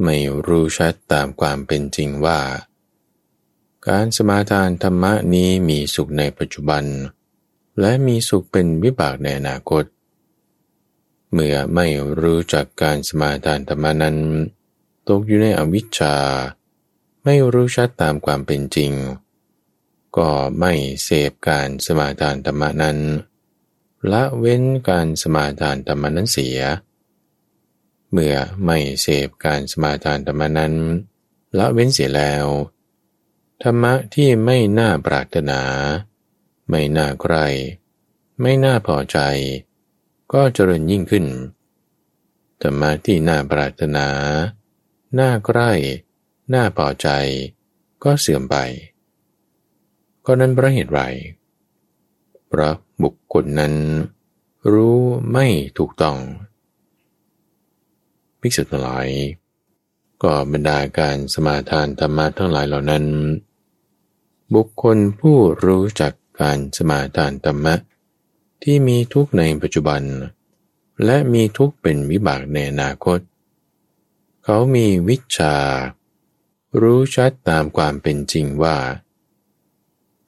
ไม่รู้ชัดตามความเป็นจริงว่า การสมาทานธรรมะนี้มีสุขในปัจจุบัน และมีสุขเป็นวิบากในอนาคต เมื่อไม่รู้จักการสมาทานธรรมนั้นตกอยู่ในอวิชชา ไม่รู้ชัดตามความเป็นจริง ก็ไม่เสพการสมาทานธรรมนั้นละเว้นการสมาทานธรรมนั้นเสีย เมื่อไม่เสพการสมาทานธรรมนั้น ละเว้นเสียแล้ว ธรรมะที่ไม่น่าปรารถนา ไม่น่าใคร ไม่น่าพอใจ ก็เจริญยิ่งขึ้นธรรมะที่น่าปรารถนา น่าใกล้ น่าพอใจ ก็เสื่อมไป ก็นั้นเพราะเหตุไร เพราะบุคคลนั้น รู้ไม่ถูกต้อง ภิกษุทั้งหลาย ก็บรรดาการสมาทานธรรมะทั้งหลายเหล่านั้น บุคคลผู้รู้จัก การสมาทานธรรมะ ที่มีทุกในปัจจุบัน และมีทุกเป็นวิบากในอนาคต เขามีวิชา รู้ชัดตามความเป็นจริงว่า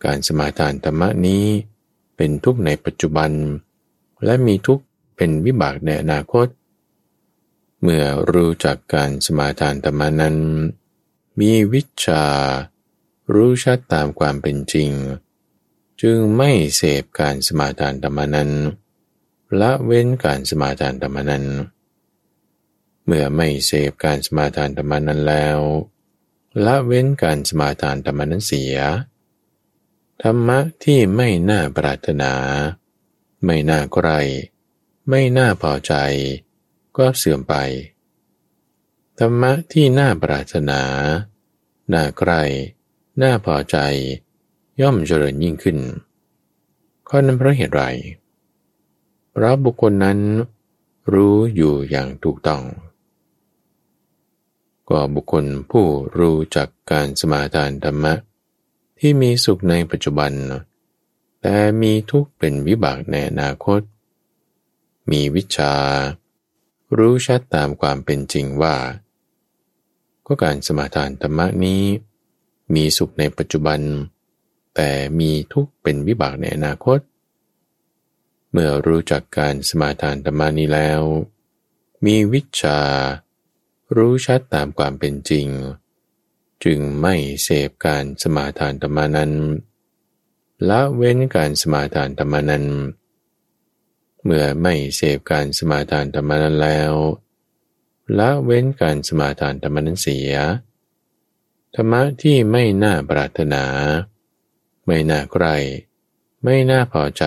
การสมาทานธรรมนี้เป็นทุกข์ในปัจจุบัน และมีทุกข์เป็นวิบากในอนาคต เมื่อรู้จักการสมาทานธรรมนั้น มีวิชา รู้ชัดตามความเป็นจริง จึงไม่เสพการสมาทานธรรมนั้นละเว้นการสมาทานธรรมนั้น เมื่อไม่เสพการสมาทานธรรมนั้นแล้วละเว้นการสมาทานธรรมนั้นเสีย ธรรมะที่ไม่น่าปรารถนา ไม่น่าใครไม่น่าพอใจ ก็เสื่อมไป ธรรมะที่น่าปรารถนา น่าใครน่าพอใจ ย่อมเจริญยิ่งขึ้น ข้อนั้นเพราะเหตุไร เพราะบุคคลนั้นรู้อยู่อย่างถูกต้องก็บุคคลผู้รู้จักการสมาทานธรรมะ ที่มีสุขในปัจจุบัน แต่มีทุกข์เป็นวิบากในอนาคต มีวิชา รู้ชัดตามความเป็นจริงว่า ก็การสมาทานธรรมะนี้ มีสุขในปัจจุบัน แต่มีทุกข์เป็นวิบากในอนาคต เมื่อรู้จักการสมาทานธรรมานี้แล้ว มีวิชา รู้ชัดตามความเป็นจริง จึงไม่เสพการสมาทานธรรมานั้นละเว้นการสมาทานธรรมานั้น เมื่อไม่เสพการสมาทานธรรมานั้นแล้วละเว้นการสมาทานธรรมานั้นเสีย ธรรมะที่ไม่น่าปรารถนา ไม่น่าใคร ไม่น่าพอใจ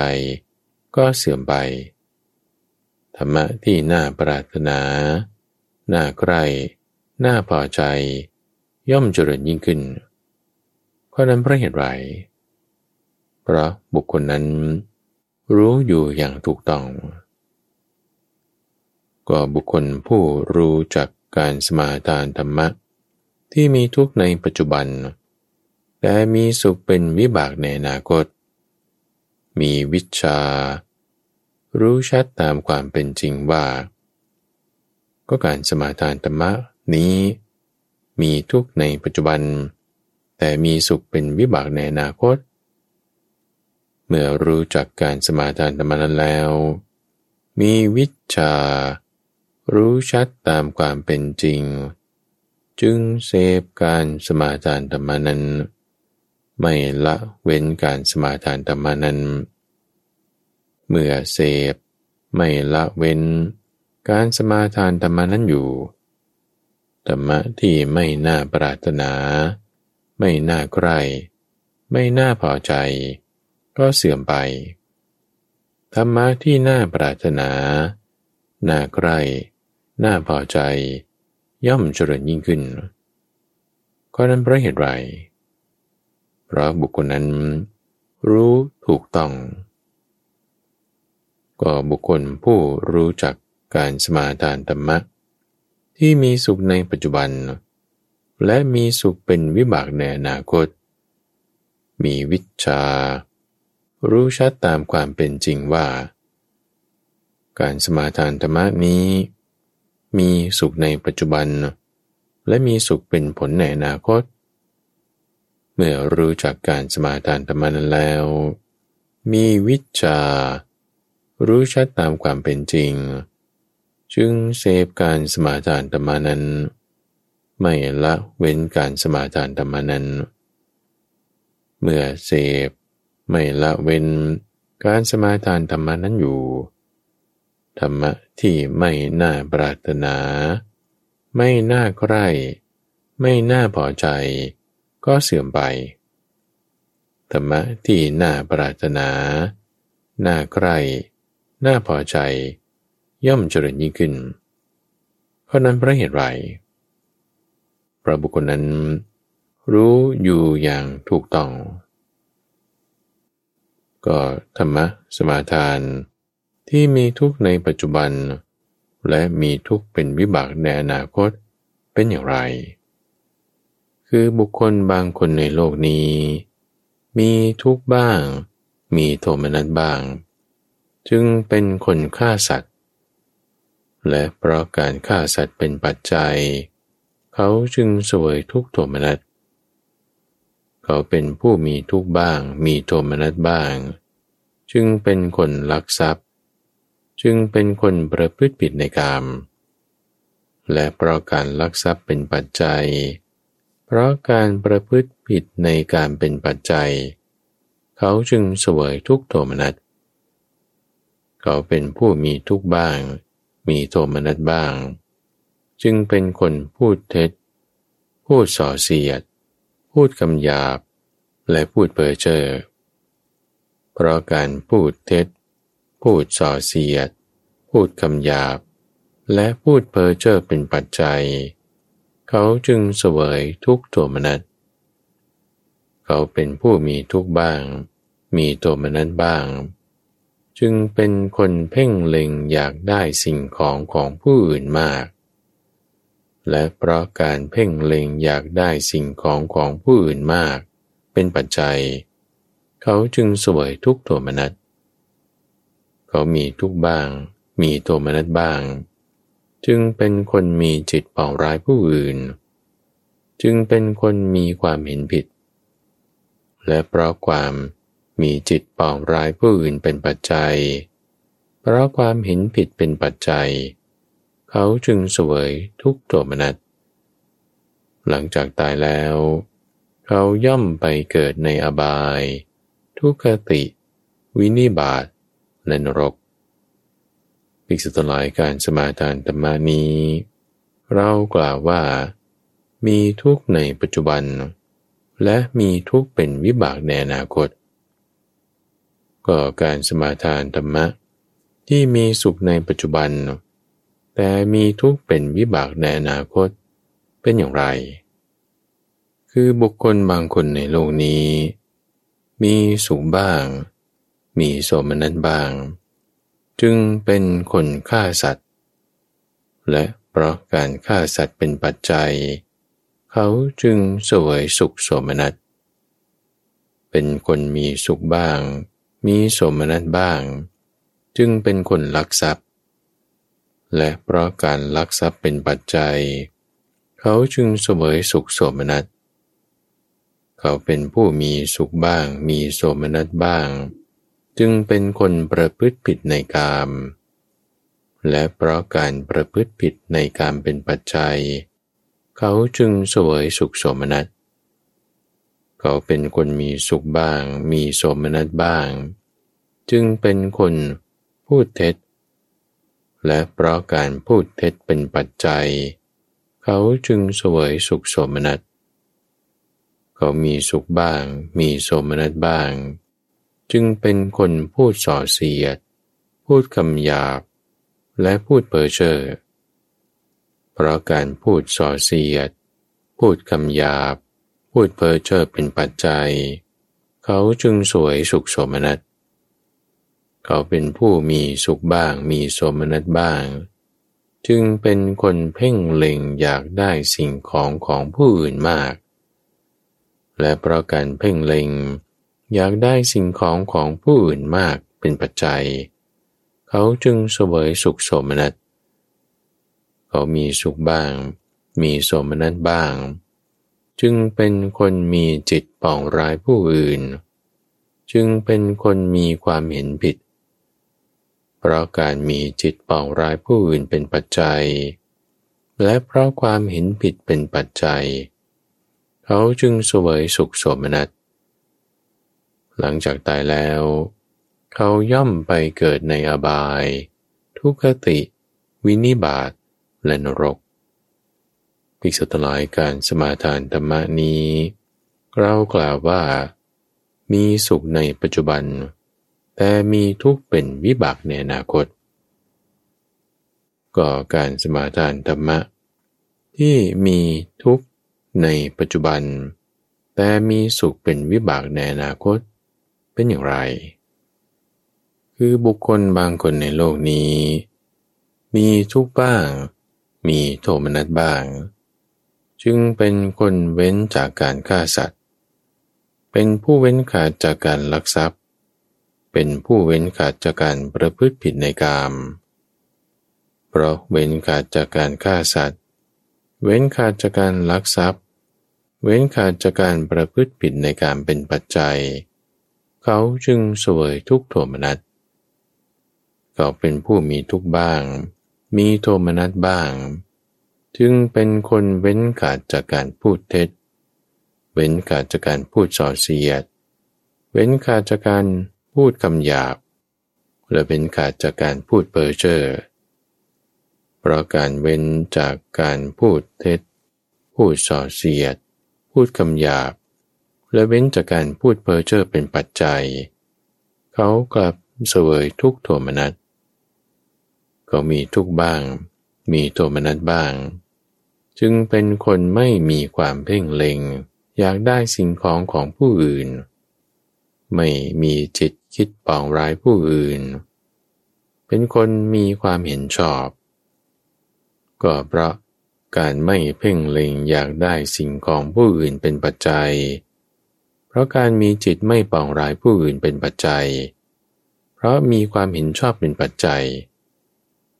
ก็เสื่อมไป ธรรมะที่น่าปรารถนา น่าใกล้น่าพอใจ ย่อมเจริญยิ่งขึ้น เพราะนั้นเพราะเหตุไรเพราะบุคคลนั้น รู้อยู่อย่างถูกต้อง ก็บุคคลผู้รู้จักการสมาทานธรรมะ ที่มีทุกในปัจจุบัน แต่มีสุขเป็นวิบากในอนาคต มีวิชา รู้ชัดตามความเป็นจริงว่า ก็การสมาทานธรรมะนี้ มีทุกในปัจจุบัน แต่มีสุขเป็นวิบากในอนาคต เมื่อรู้จักการสมาทานธรรมนั้นแล้ว มีวิชา รู้ชัดตามความเป็นจริง จึงเสพการสมาทานธรรมนั้น ไม่ละเว้นการสมาทานธรรมนั้น เมื่อเสพ ไม่ละเว้น การสมาทานธรรมานั้นอยู่ ธรรมะที่ไม่น่าปรารถนา ไม่น่าใครไม่น่าพอใจ ก็เสื่อมไป ธรรมะที่น่าปรารถนา น่าใครน่าพอใจ ย่อมเจริญยิ่งขึ้นก็นั้นเพราะเหตุไร เพราะบุคคลนั้นรู้ถูกต้อง ก็บุคคลผู้รู้จักการสมาทานธรรมะ ที่มีสุขในปัจจุบัน และมีสุขเป็นวิบากในอนาคต มีวิชา รู้ชัดตามความเป็นจริงว่า การสมาทานธรรมนี้ มีสุขในปัจจุบัน และมีสุขเป็นผลในอนาคต เมื่อรู้จักการสมาทานธรรมนั้นแล้ว มีวิชารู้ชัดตามความเป็นจริง จึงเสพการสมาทานธรรมานั้น ไม่ละเว้นการสมาทานธรรมนั้น เมื่อเสพไม่ละเว้นการสมาทานธรรมนั้นอยู่ ธรรมะที่ไม่น่าปรารถนา ไม่น่าใคร่ไม่น่าพอใจ ก็เสื่อมไป ธรรมะที่น่าปรารถนา น่าใคร่น่าพอใจ ย่อมเจริญยิ่งขึ้น เพราะนั้นเพราะเหตุไรพระบุคคลนั้น รู้อยู่อย่างถูกต้อง ก็ธรรมะสมาทานที่มีทุกในปัจจุบัน และมีทุกเป็นวิบากในอนาคตเป็นอย่างไร คือบุคคลบางคนในโลกนี้ มีทุกบ้าง มีโทมนัสบ้าง จึงเป็นคนฆ่าสัตว์ และเพราะการฆ่าสัตว์เป็นปัจจัย เขาจึงสวยทุกโทมนัสเขาเป็นผู้มีทุกบ้าง มีโทมนัสบ้าง จึงเป็นคนลักทรัพย์ จึงเป็นคนประพฤติผิดในกามและเพราะการลักทรัพย์เป็นปัจจัยเราะการประพฤติผิดในการเป็นปัจจัย เขาจึงสวยทุกโทมนัส เขาเป็นผู้มีทุกบ้าง มีโทมนัสบ้าง จึงเป็นคนพูดเท็จ พูดส่อเสียด พูดคำหยาบ และพูดเพ้อเจ้อเพราะการพูดเท็จ พูดส่อเสียด พูดคำหยาบ และพูดเพ้อเจ้อเป็นปัจจัยเขาจึงเสวยทุกตัวมนัส เขาเป็นผู้มีทุกบ้าง มีตัวมนัสบ้าง จึงเป็นคนเพ่งเล็งอยากได้สิ่งของของผู้อื่นมาก และเพราะการเพ่งเล็งอยากได้สิ่งของของผู้อื่นมาก เป็นปัจจัย เขาจึงสวยทุกตัวมนัส เขามีทุกบ้าง มีตัวมนัสบ้าง จึงเป็นคนมีจิตปองร้ายผู้อื่น จึงเป็นคนมีความเห็นผิด และเพราะความมีจิตปองร้ายผู้อื่นเป็นปัจจัย เพราะความเห็นผิดเป็นปัจจัย เขาจึงเสวยทุกโทมนัสหลังจากตายแล้ว เขาย่อมไปเกิดในอบาย ทุกขติ วินิบาตและนรก ภิกษุทั้งหลายการสมาทานธรรมานี้ เรากล่าวว่า มีทุกในปัจจุบัน และมีทุกเป็นวิบากในอนาคต ก็การสมาทานธรรมะ ที่มีสุขในปัจจุบัน แต่มีทุกข์เป็นวิบากในอนาคต เป็นอย่างไร คือบุคคลบางคนในโลกนี้ มีสุขบ้าง มีโสมนัสบ้าง จึงเป็นคนฆ่าสัตว์ และเพราะการฆ่าสัตว์เป็นปัจจัย เขาจึงสวยสุขสมนัสเป็นคนมีสุขบ้าง มีสมนัสบ้าง จึงเป็นคนลักทรัพย์ และเพราะการลักทรัพย์เป็นปัจจัย เขาจึงเสวยสุขสมนัสเขาเป็นผู้มีสุขบ้าง มีโสมนัสบ้าง จึงเป็นคนประพฤติผิดในกาม และเพราะการประพฤติผิดในกามเป็นปัจจัย เขาจึงสวยสุขโสมนัส เขาเป็นคนมีสุขบ้าง มีโสมนัสบ้าง จึงเป็นคนพูดเท็จ และเพราะการพูดเท็จเป็นปัจจัย เขาจึงสวยสุขโสมนัส เขามีสุขบ้าง มีโสมนัสบ้าง จึงเป็นคนพูดส่อเสียด พูดคำหยาบ และพูดเพ้อเจ้อเพราะการพูดส่อเสียด พูดคำหยาบ พูดเพ้อเจ้อเป็นปัจจัย เขาจึงสวยสุขสมนัสเขาเป็นผู้มีสุขบ้างมีสมนัสบ้างจจึงเป็นคนเพ่งเล็งอยากได้สิ่งของของผู้อื่นมาก และเพราะการเพ่งเล็ง อยากได้สิ่งของของผู้อื่นมากเป็นปัจจัย เขาจึงเสวยสุขโสมนัส เขามีสุขบ้าง มีโสมนัสบ้าง จึงเป็นคนมีจิตปองร้ายผู้อื่น จึงเป็นคนมีความเห็นผิด เพราะการมีจิตปองร้ายผู้อื่นเป็นปัจจัย และเพราะความเห็นผิดเป็นปัจจัย เขาจึงเสวยสุขโสมนัส หลังจากตายแล้ว เขาย่อมไปเกิดในอบาย ทุกขติ วินิบาตและนรกภิกษุตลายการสมาทานธรรมนี้ เรากล่าวว่า มีสุขในปัจจุบัน แต่มีทุกข์เป็นวิบากในอนาคต ก็การสมาทานธรรมะ ที่มีทุกข์ในปัจจุบัน แต่มีสุขเป็นวิบากในอนาคต เป็นอย่างไร คือบุคคลบางคนในโลกนี้ มีทุกข์บ้าง มีโทมนัสบ้าง จึงเป็นคนเว้นจากการฆ่าสัตว์ เป็นผู้เว้นขาดจากการลักทรัพย์ เป็นผู้เว้นขาดจากการประพฤติผิดในกาม เพราะเว้นขาดจากการฆ่าสัตว์ เว้นขาดจากการลักทรัพย์ เว้นขาดจากการประพฤติผิดในการเป็นปัจจัยเขาจึงสวยทุกโทมนัสเขาเป็นผู้มีทุกบ้าง มีโทมนัสบ้าง จึงเป็นคนเว้นขาดจากการพูดเท็จ เว้นขาดจากการพูดส่อเสียด เว้นขาดจากการพูดคำหยาบ และเว้นขาดจากการพูดเพ้อเจ้อเพราะการเว้นจากการพูดเท็จ พูดส่อเสียด พูดคำหยาบ และเว้นจากการพูดเพ้อเจ้อเป็นปัจจัย เขากลับเสวยทุกโทมนัสเขามีทุกบ้าง มีโทมนัสบ้าง จึงเป็นคนไม่มีความเพ่งเล็ง อยากได้สิ่งของของผู้อื่น ไม่มีจิตคิดปองร้ายผู้อื่น เป็นคนมีความเห็นชอบ ก็เพราะการไม่เพ่งเล็งอยากได้สิ่งของผู้อื่นเป็นปัจจัย เพราะการมีจิตไม่ปองร้ายผู้อื่นเป็นปัจจัย เพราะมีความเห็นชอบเป็นปัจจัย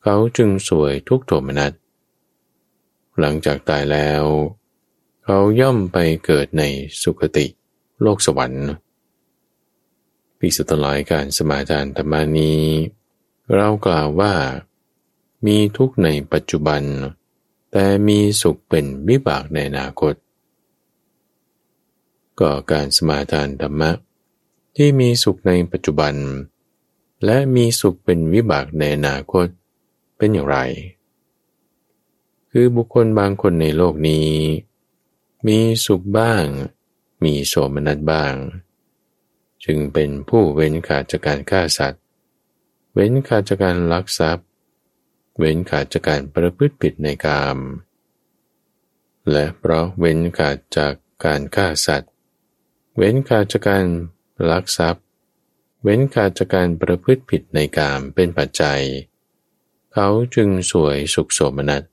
เขาจึงสวยทุกโทมนัส หลังจากตายแล้ว เขาย่อมไปเกิดในสุคติโลกสวรรค์ปิสุตลายการสมาทานธรรมานี้ เรากล่าวว่า มีทุกในปัจจุบัน แต่มีสุขเป็นวิบากในอนาคต ก็การสมาทานธรรมะ ที่มีสุขในปัจจุบัน และมีสุขเป็นวิบากในอนาคตเป็นอย่างไร คือบุคคลบางคนในโลกนี้ มีสุขบ้าง มีโสมนัสบ้าง จึงเป็นผู้เว้นขาดจากการฆ่าสัตว์ เว้นขาดจากการลักทรัพย์ เว้นขาดจากการประพฤติผิดในกาม และเพราะเว้นขาดจากการฆ่าสัตว์ เว้นขาดจากการลักทรัพย์ เว้นขาดจากการประพฤติผิดในกามเป็นปัจจัย เขาจึงสวยสุขโสมนัส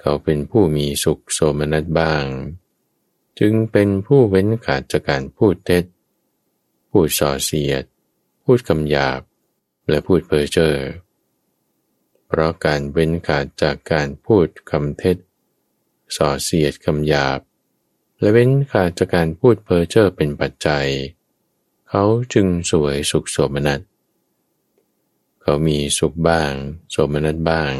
เขาเป็นผู้มีสุขโสมนัสบ้าง จึงเป็นผู้เว้นขาดจากการพูดเท็จ พูดส่อเสียด พูดคำหยาบ และพูดเพ้อเจ้อเพราะการเว้นขาดจากการพูดคำเท็จส่อเสียดคำหยาบ และเว้นขาดจากการพูดเพ้อเจ้อเป็นปัจจัย เขาจึงสวยสุขโสมนัส เขามีสุขบ้าง โสมนัสบ้าง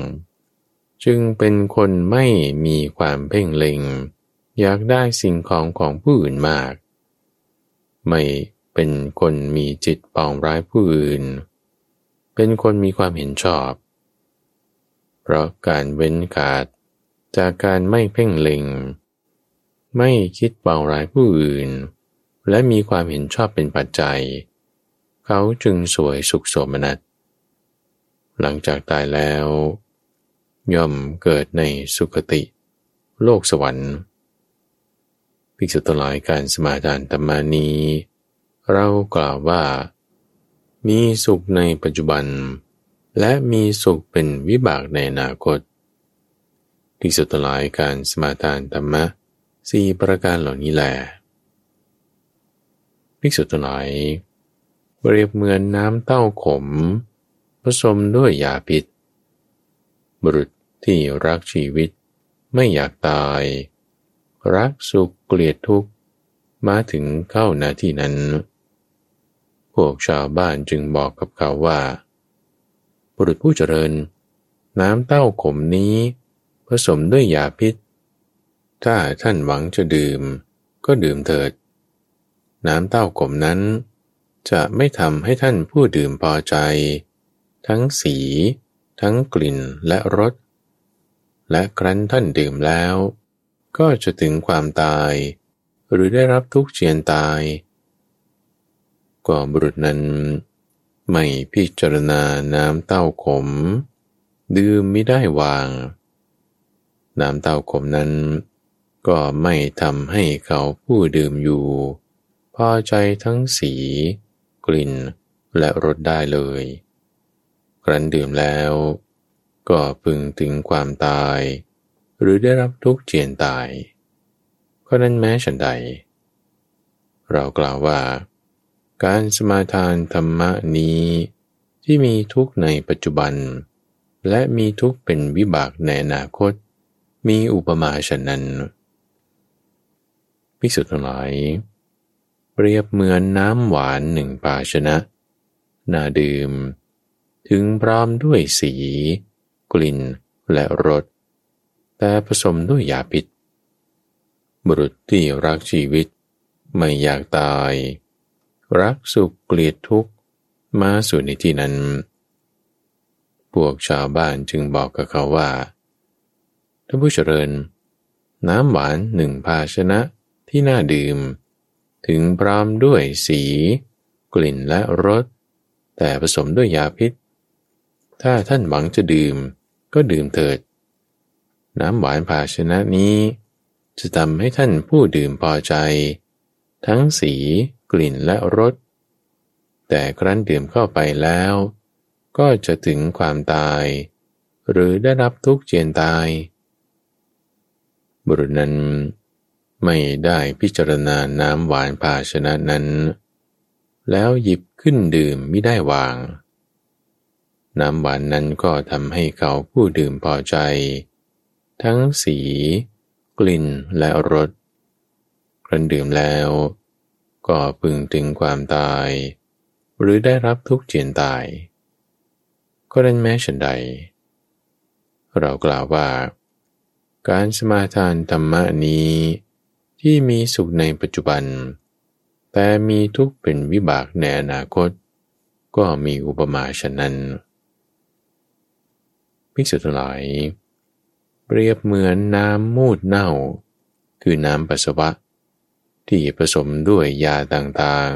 จึงเป็นคนไม่มีความเพ่งเล็ง อยากได้สิ่งของของผู้อื่นมาก ไม่เป็นคนมีจิตปองร้ายผู้อื่น เป็นคนมีความเห็นชอบ เพราะการเว้นขาดจากการไม่เพ่งเล็ง ไม่คิดปองร้ายผู้อื่น และมีความเห็นชอบเป็นปัจจัย เขาจึงสวยสุขโสมนัส หลังจากตายแล้ว ย่อมเกิดในสุคติ โลกสวรรค์ภิกษุตลายการสมาทานธรรมานี้เรากล่าวว่า มีสุขในปัจจุบัน และมีสุขเป็นวิบากในอนาคตที่สุดหลายการสมาทานธรรมะ สี่ประการเหล่านี้แหละภิกษุทั้งหลายเปรียบเหมือนน้ำเต้าขม ผสมด้วยยาพิษ บุรุษที่รักชีวิตไม่อยากตาย รักสุขเกลียดทุกข์ มาถึงเข้านาที่นั้น พวกชาวบ้านจึงบอกกับเขาว่า บุรุษผู้เจริญ น้ำเต้าขมนี้ ผสมด้วยยาพิษ ถ้าท่านหวังจะดื่ม ก็ดื่มเถิด น้ำเต้าขมนั้น จะไม่ทำให้ท่านผู้ดื่มพอใจ ทั้งสี ทั้งกลิ่นและรส และครั้นท่านดื่มแล้ว ก็จะถึงความตาย หรือได้รับทุกข์เจียนตายก็บุรุษนั้น ไม่พิจารณาน้ำเต้าขม ดื่มไม่ได้วาง น้ำเต้าขมนั้น ก็ไม่ทำให้เขาผู้ดื่มอยู่ พอใจทั้งสี กลิ่นและรสได้เลย ครั้นดื่มแล้ว ก็พึงถึงความตาย หรือได้รับทุกข์เจียนตายเพราะนั้นแม้ฉันใด เรากล่าวว่า การสมาทานธรรมะนี้ ที่มีทุกข์ในปัจจุบัน และมีทุกข์เป็นวิบากในอนาคต มีอุปมาฉะนั้น พิสุทธิ์ทั้งหลาย เปรียบเหมือนน้ำหวานหนึ่งภาชนะ น่าดื่ม ถึงพร้อมด้วยสี กลิ่นและรส แต่ผสมด้วยยาพิษ บุรุษที่รักชีวิต ไม่อยากตาย รักสุขเกลียดทุกข์ มาสู่ในที่นั้น พวกชาวบ้านจึงบอกกับเขาว่าท่านผู้เจริญน้ำหวานหนึ่งภาชนะ ที่น่าดื่ม ถึงพร้อมด้วยสี กลิ่นและรส แต่ผสมด้วยยาพิษ ถ้าท่านหวังจะดื่มก็ดื่มเถิด น้ำหวานภาชนะนี้ จะทำให้ท่านผู้ดื่มพอใจ ทั้งสี กลิ่นและรส แต่ครั้นดื่มเข้าไปแล้ว ก็จะถึงความตาย หรือได้รับทุกข์เจียนตายบุรุษนั้น ไม่ได้พิจารณาน้ำหวานภาชนะนั้น แล้วหยิบขึ้นดื่มไม่ได้วาง น้ำหวานนั้นก็ทำให้เขาผู้ดื่มพอใจ ทั้งสี กลิ่นและรสครั้นดื่มแล้ว ก็พึงถึงความตาย หรือได้รับทุกข์เจียนตาย ก็นั้นแม้ฉันใด เรากล่าวว่า การสมาทานธรรมนี้ ที่มีสุขในปัจจุบัน แต่มีทุกข์เป็นวิบากในอนาคต ก็มีอุปมาฉะนั้นภิกษุทั้งหลาย เปรียบเหมือนน้ำมูดเน่า คือน้ำปัสสาวะ ที่ผสมด้วยยาต่าง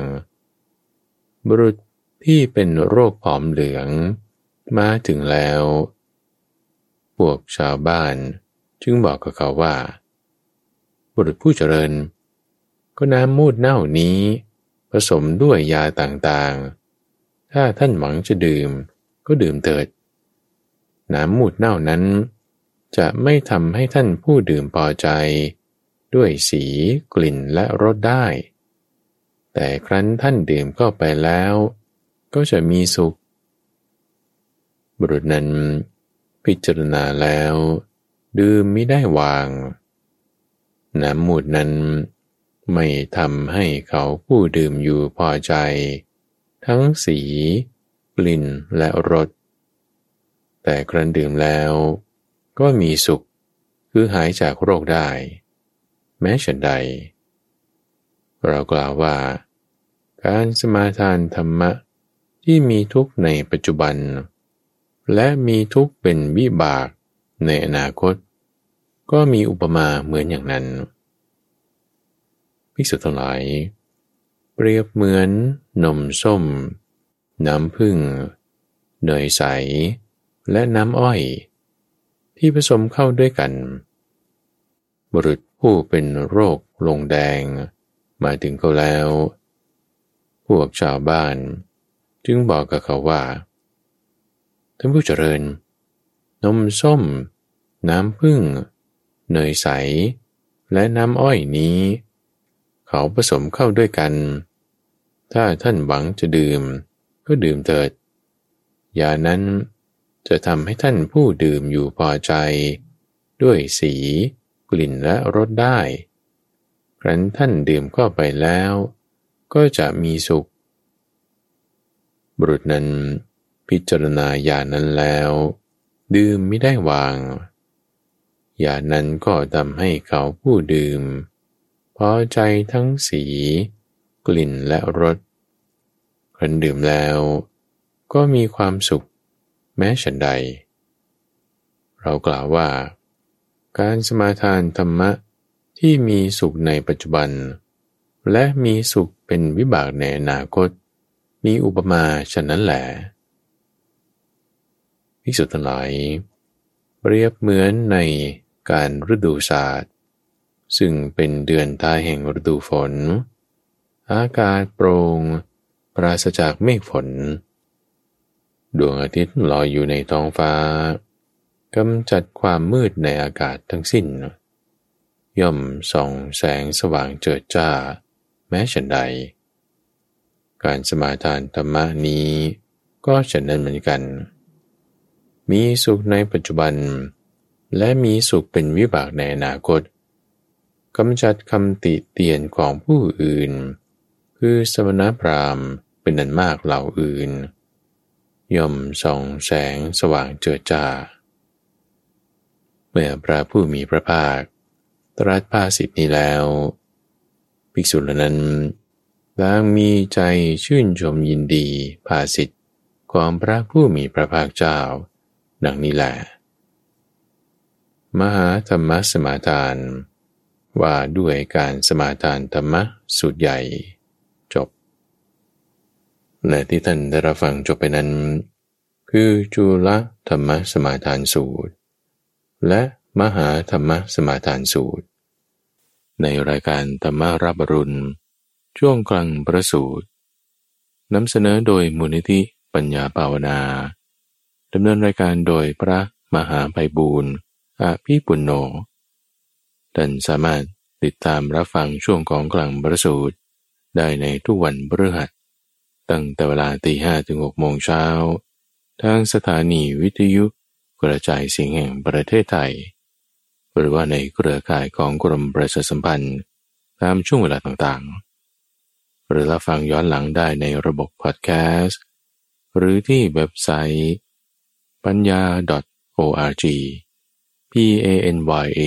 ๆ บุรุษที่เป็นโรคผอมเหลือง มาถึงแล้ว พวกชาวบ้าน จึงบอกกับเขาว่า บุรุษผู้เจริญ ก็น้ำมูดเน่านี้ ผสมด้วยยาต่างๆ ถ้าท่านหวังจะดื่มก็ดื่มเถิด น้ำมูดเน่านั้น จะไม่ทำให้ท่านผู้ดื่มพอใจ ด้วยสีกลิ่นและรสได้ แต่ครั้นท่านดื่มเข้าไปแล้ว ก็จะมีสุข บุรุษนั้นพิจารณาแล้ว ดื่มไม่ได้วาง น้ำมูดนั้น ไม่ทำให้เขาผู้ดื่มอยู่พอใจ ทั้งสี กลิ่นและรส แต่ครั้นดื่มแล้ว ก็มีสุขคือหายจากโรคได้ แม้ฉันใด เรากล่าวว่า การสมาทานธรรมะที่มีทุกข์ในปัจจุบัน และมีทุกข์เป็นวิบากในอนาคต ก็มีอุปมาเหมือนอย่างนั้น ภิกษุทั้งหลาย เปรียบเหมือนนมส้ม น้ำผึ้งเนยใส และน้ำอ้อย ที่ผสมเข้าด้วยกันบุรุษผู้เป็นโรคลงแดง มาถึงเขาแล้ว พวกชาวบ้าน จึงบอกกับเขาว่าท่านผู้เจริญ นมส้ม น้ำผึ้ง เนยใส และน้ำอ้อยนี้ เขาผสมเข้าด้วยกัน ถ้าท่านหวังจะดื่ม ก็ดื่มเถิด ยานั้นจะทำให้ท่านผู้ดื่มอยู่พอใจ ด้วยสี กลิ่นและรสได้ ครั้นท่านดื่มเข้าไปแล้ว ก็จะมีสุข บุรุษนั้นพิจารณาญานั้นแล้ว ดื่มไม่ได้วาง ยานั้นก็ทำให้เขาผู้ดื่ม พอใจทั้งสี กลิ่นและรสคันดื่มแล้ว ก็มีความสุขแม้ฉันใด เรากล่าวว่า การสมาทานธรรมะที่มีสุขในปัจจุบัน และมีสุขเป็นวิบากในอนาคต มีอุปมาฉะนั้นแหละภิกษุทั้งหลายเปรียบเหมือนใน การฤดูศาสตร์ ซึ่งเป็นเดือนท้ายแห่งฤดูฝน อากาศโปร่งปราศจากเมฆฝน ดวงอาทิตย์ลอยอยู่ในท้องฟ้ากำจัดความมืดในอากาศทั้งสิ้น ย่อมส่องแสงสว่างเจิดจ้า แม้ฉันใด การสมาทานธรรมนี้ ก็ฉันนั้นเหมือนกัน มีสุขในปัจจุบัน และมีสุขเป็นวิบากในอนาคตกำจัดคำติเตียนของผู้อื่น คือสมณพราหมณ์เป็นนันมากเหล่าอื่น ย่อมส่องแสงสว่างเจิดจ้า เมื่อพระผู้มีพระภาค ตรัสภาสิทธินี้แล้ว ภิกษุเหล่านั้นต่างมีใจชื่นชมยินดีภาสิทธิของพระผู้มีพระภาคเจ้า ดังนี้แหละ มหาธรรมสมาทาน ว่าด้วยการสมาทานธรรมะสุดใหญ่ จบ และที่ท่านได้รับฟังจบไปนั้น คือจุลธรรมสมาทานสูตร และมหาธรรมสมาทานสูตร ในรายการธรรมารับรุณ ช่วงกลางประสูตรนำเสนอโดยมูลนิธิปัญญาภาวนาดำเนินรายการโดยพระมหาไพบูรณ์ อภีปุณโญท่านสามารถติดตามรับฟังช่วงของกลางประสูตร ได้ในทุกวันพฤหัส ตั้งแต่เวลาตีห้ถึงหกโมงเช้า ทางสถานีวิทยุกระจายเสียงแห่งประเทศไทย หรือว่าในเครือข่ายของกรมประชาสัมพันธ์ ตามช่วงเวลาต่างๆ หรือรับฟังย้อนหลังได้ในระบบพอดแคสต์ หรือที่เว็บไซต์ปัญญา .org p a n y a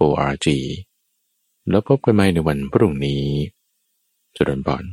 .org แล้วพบกันใหม่ในวันพรุ่งนี้จุดนบอน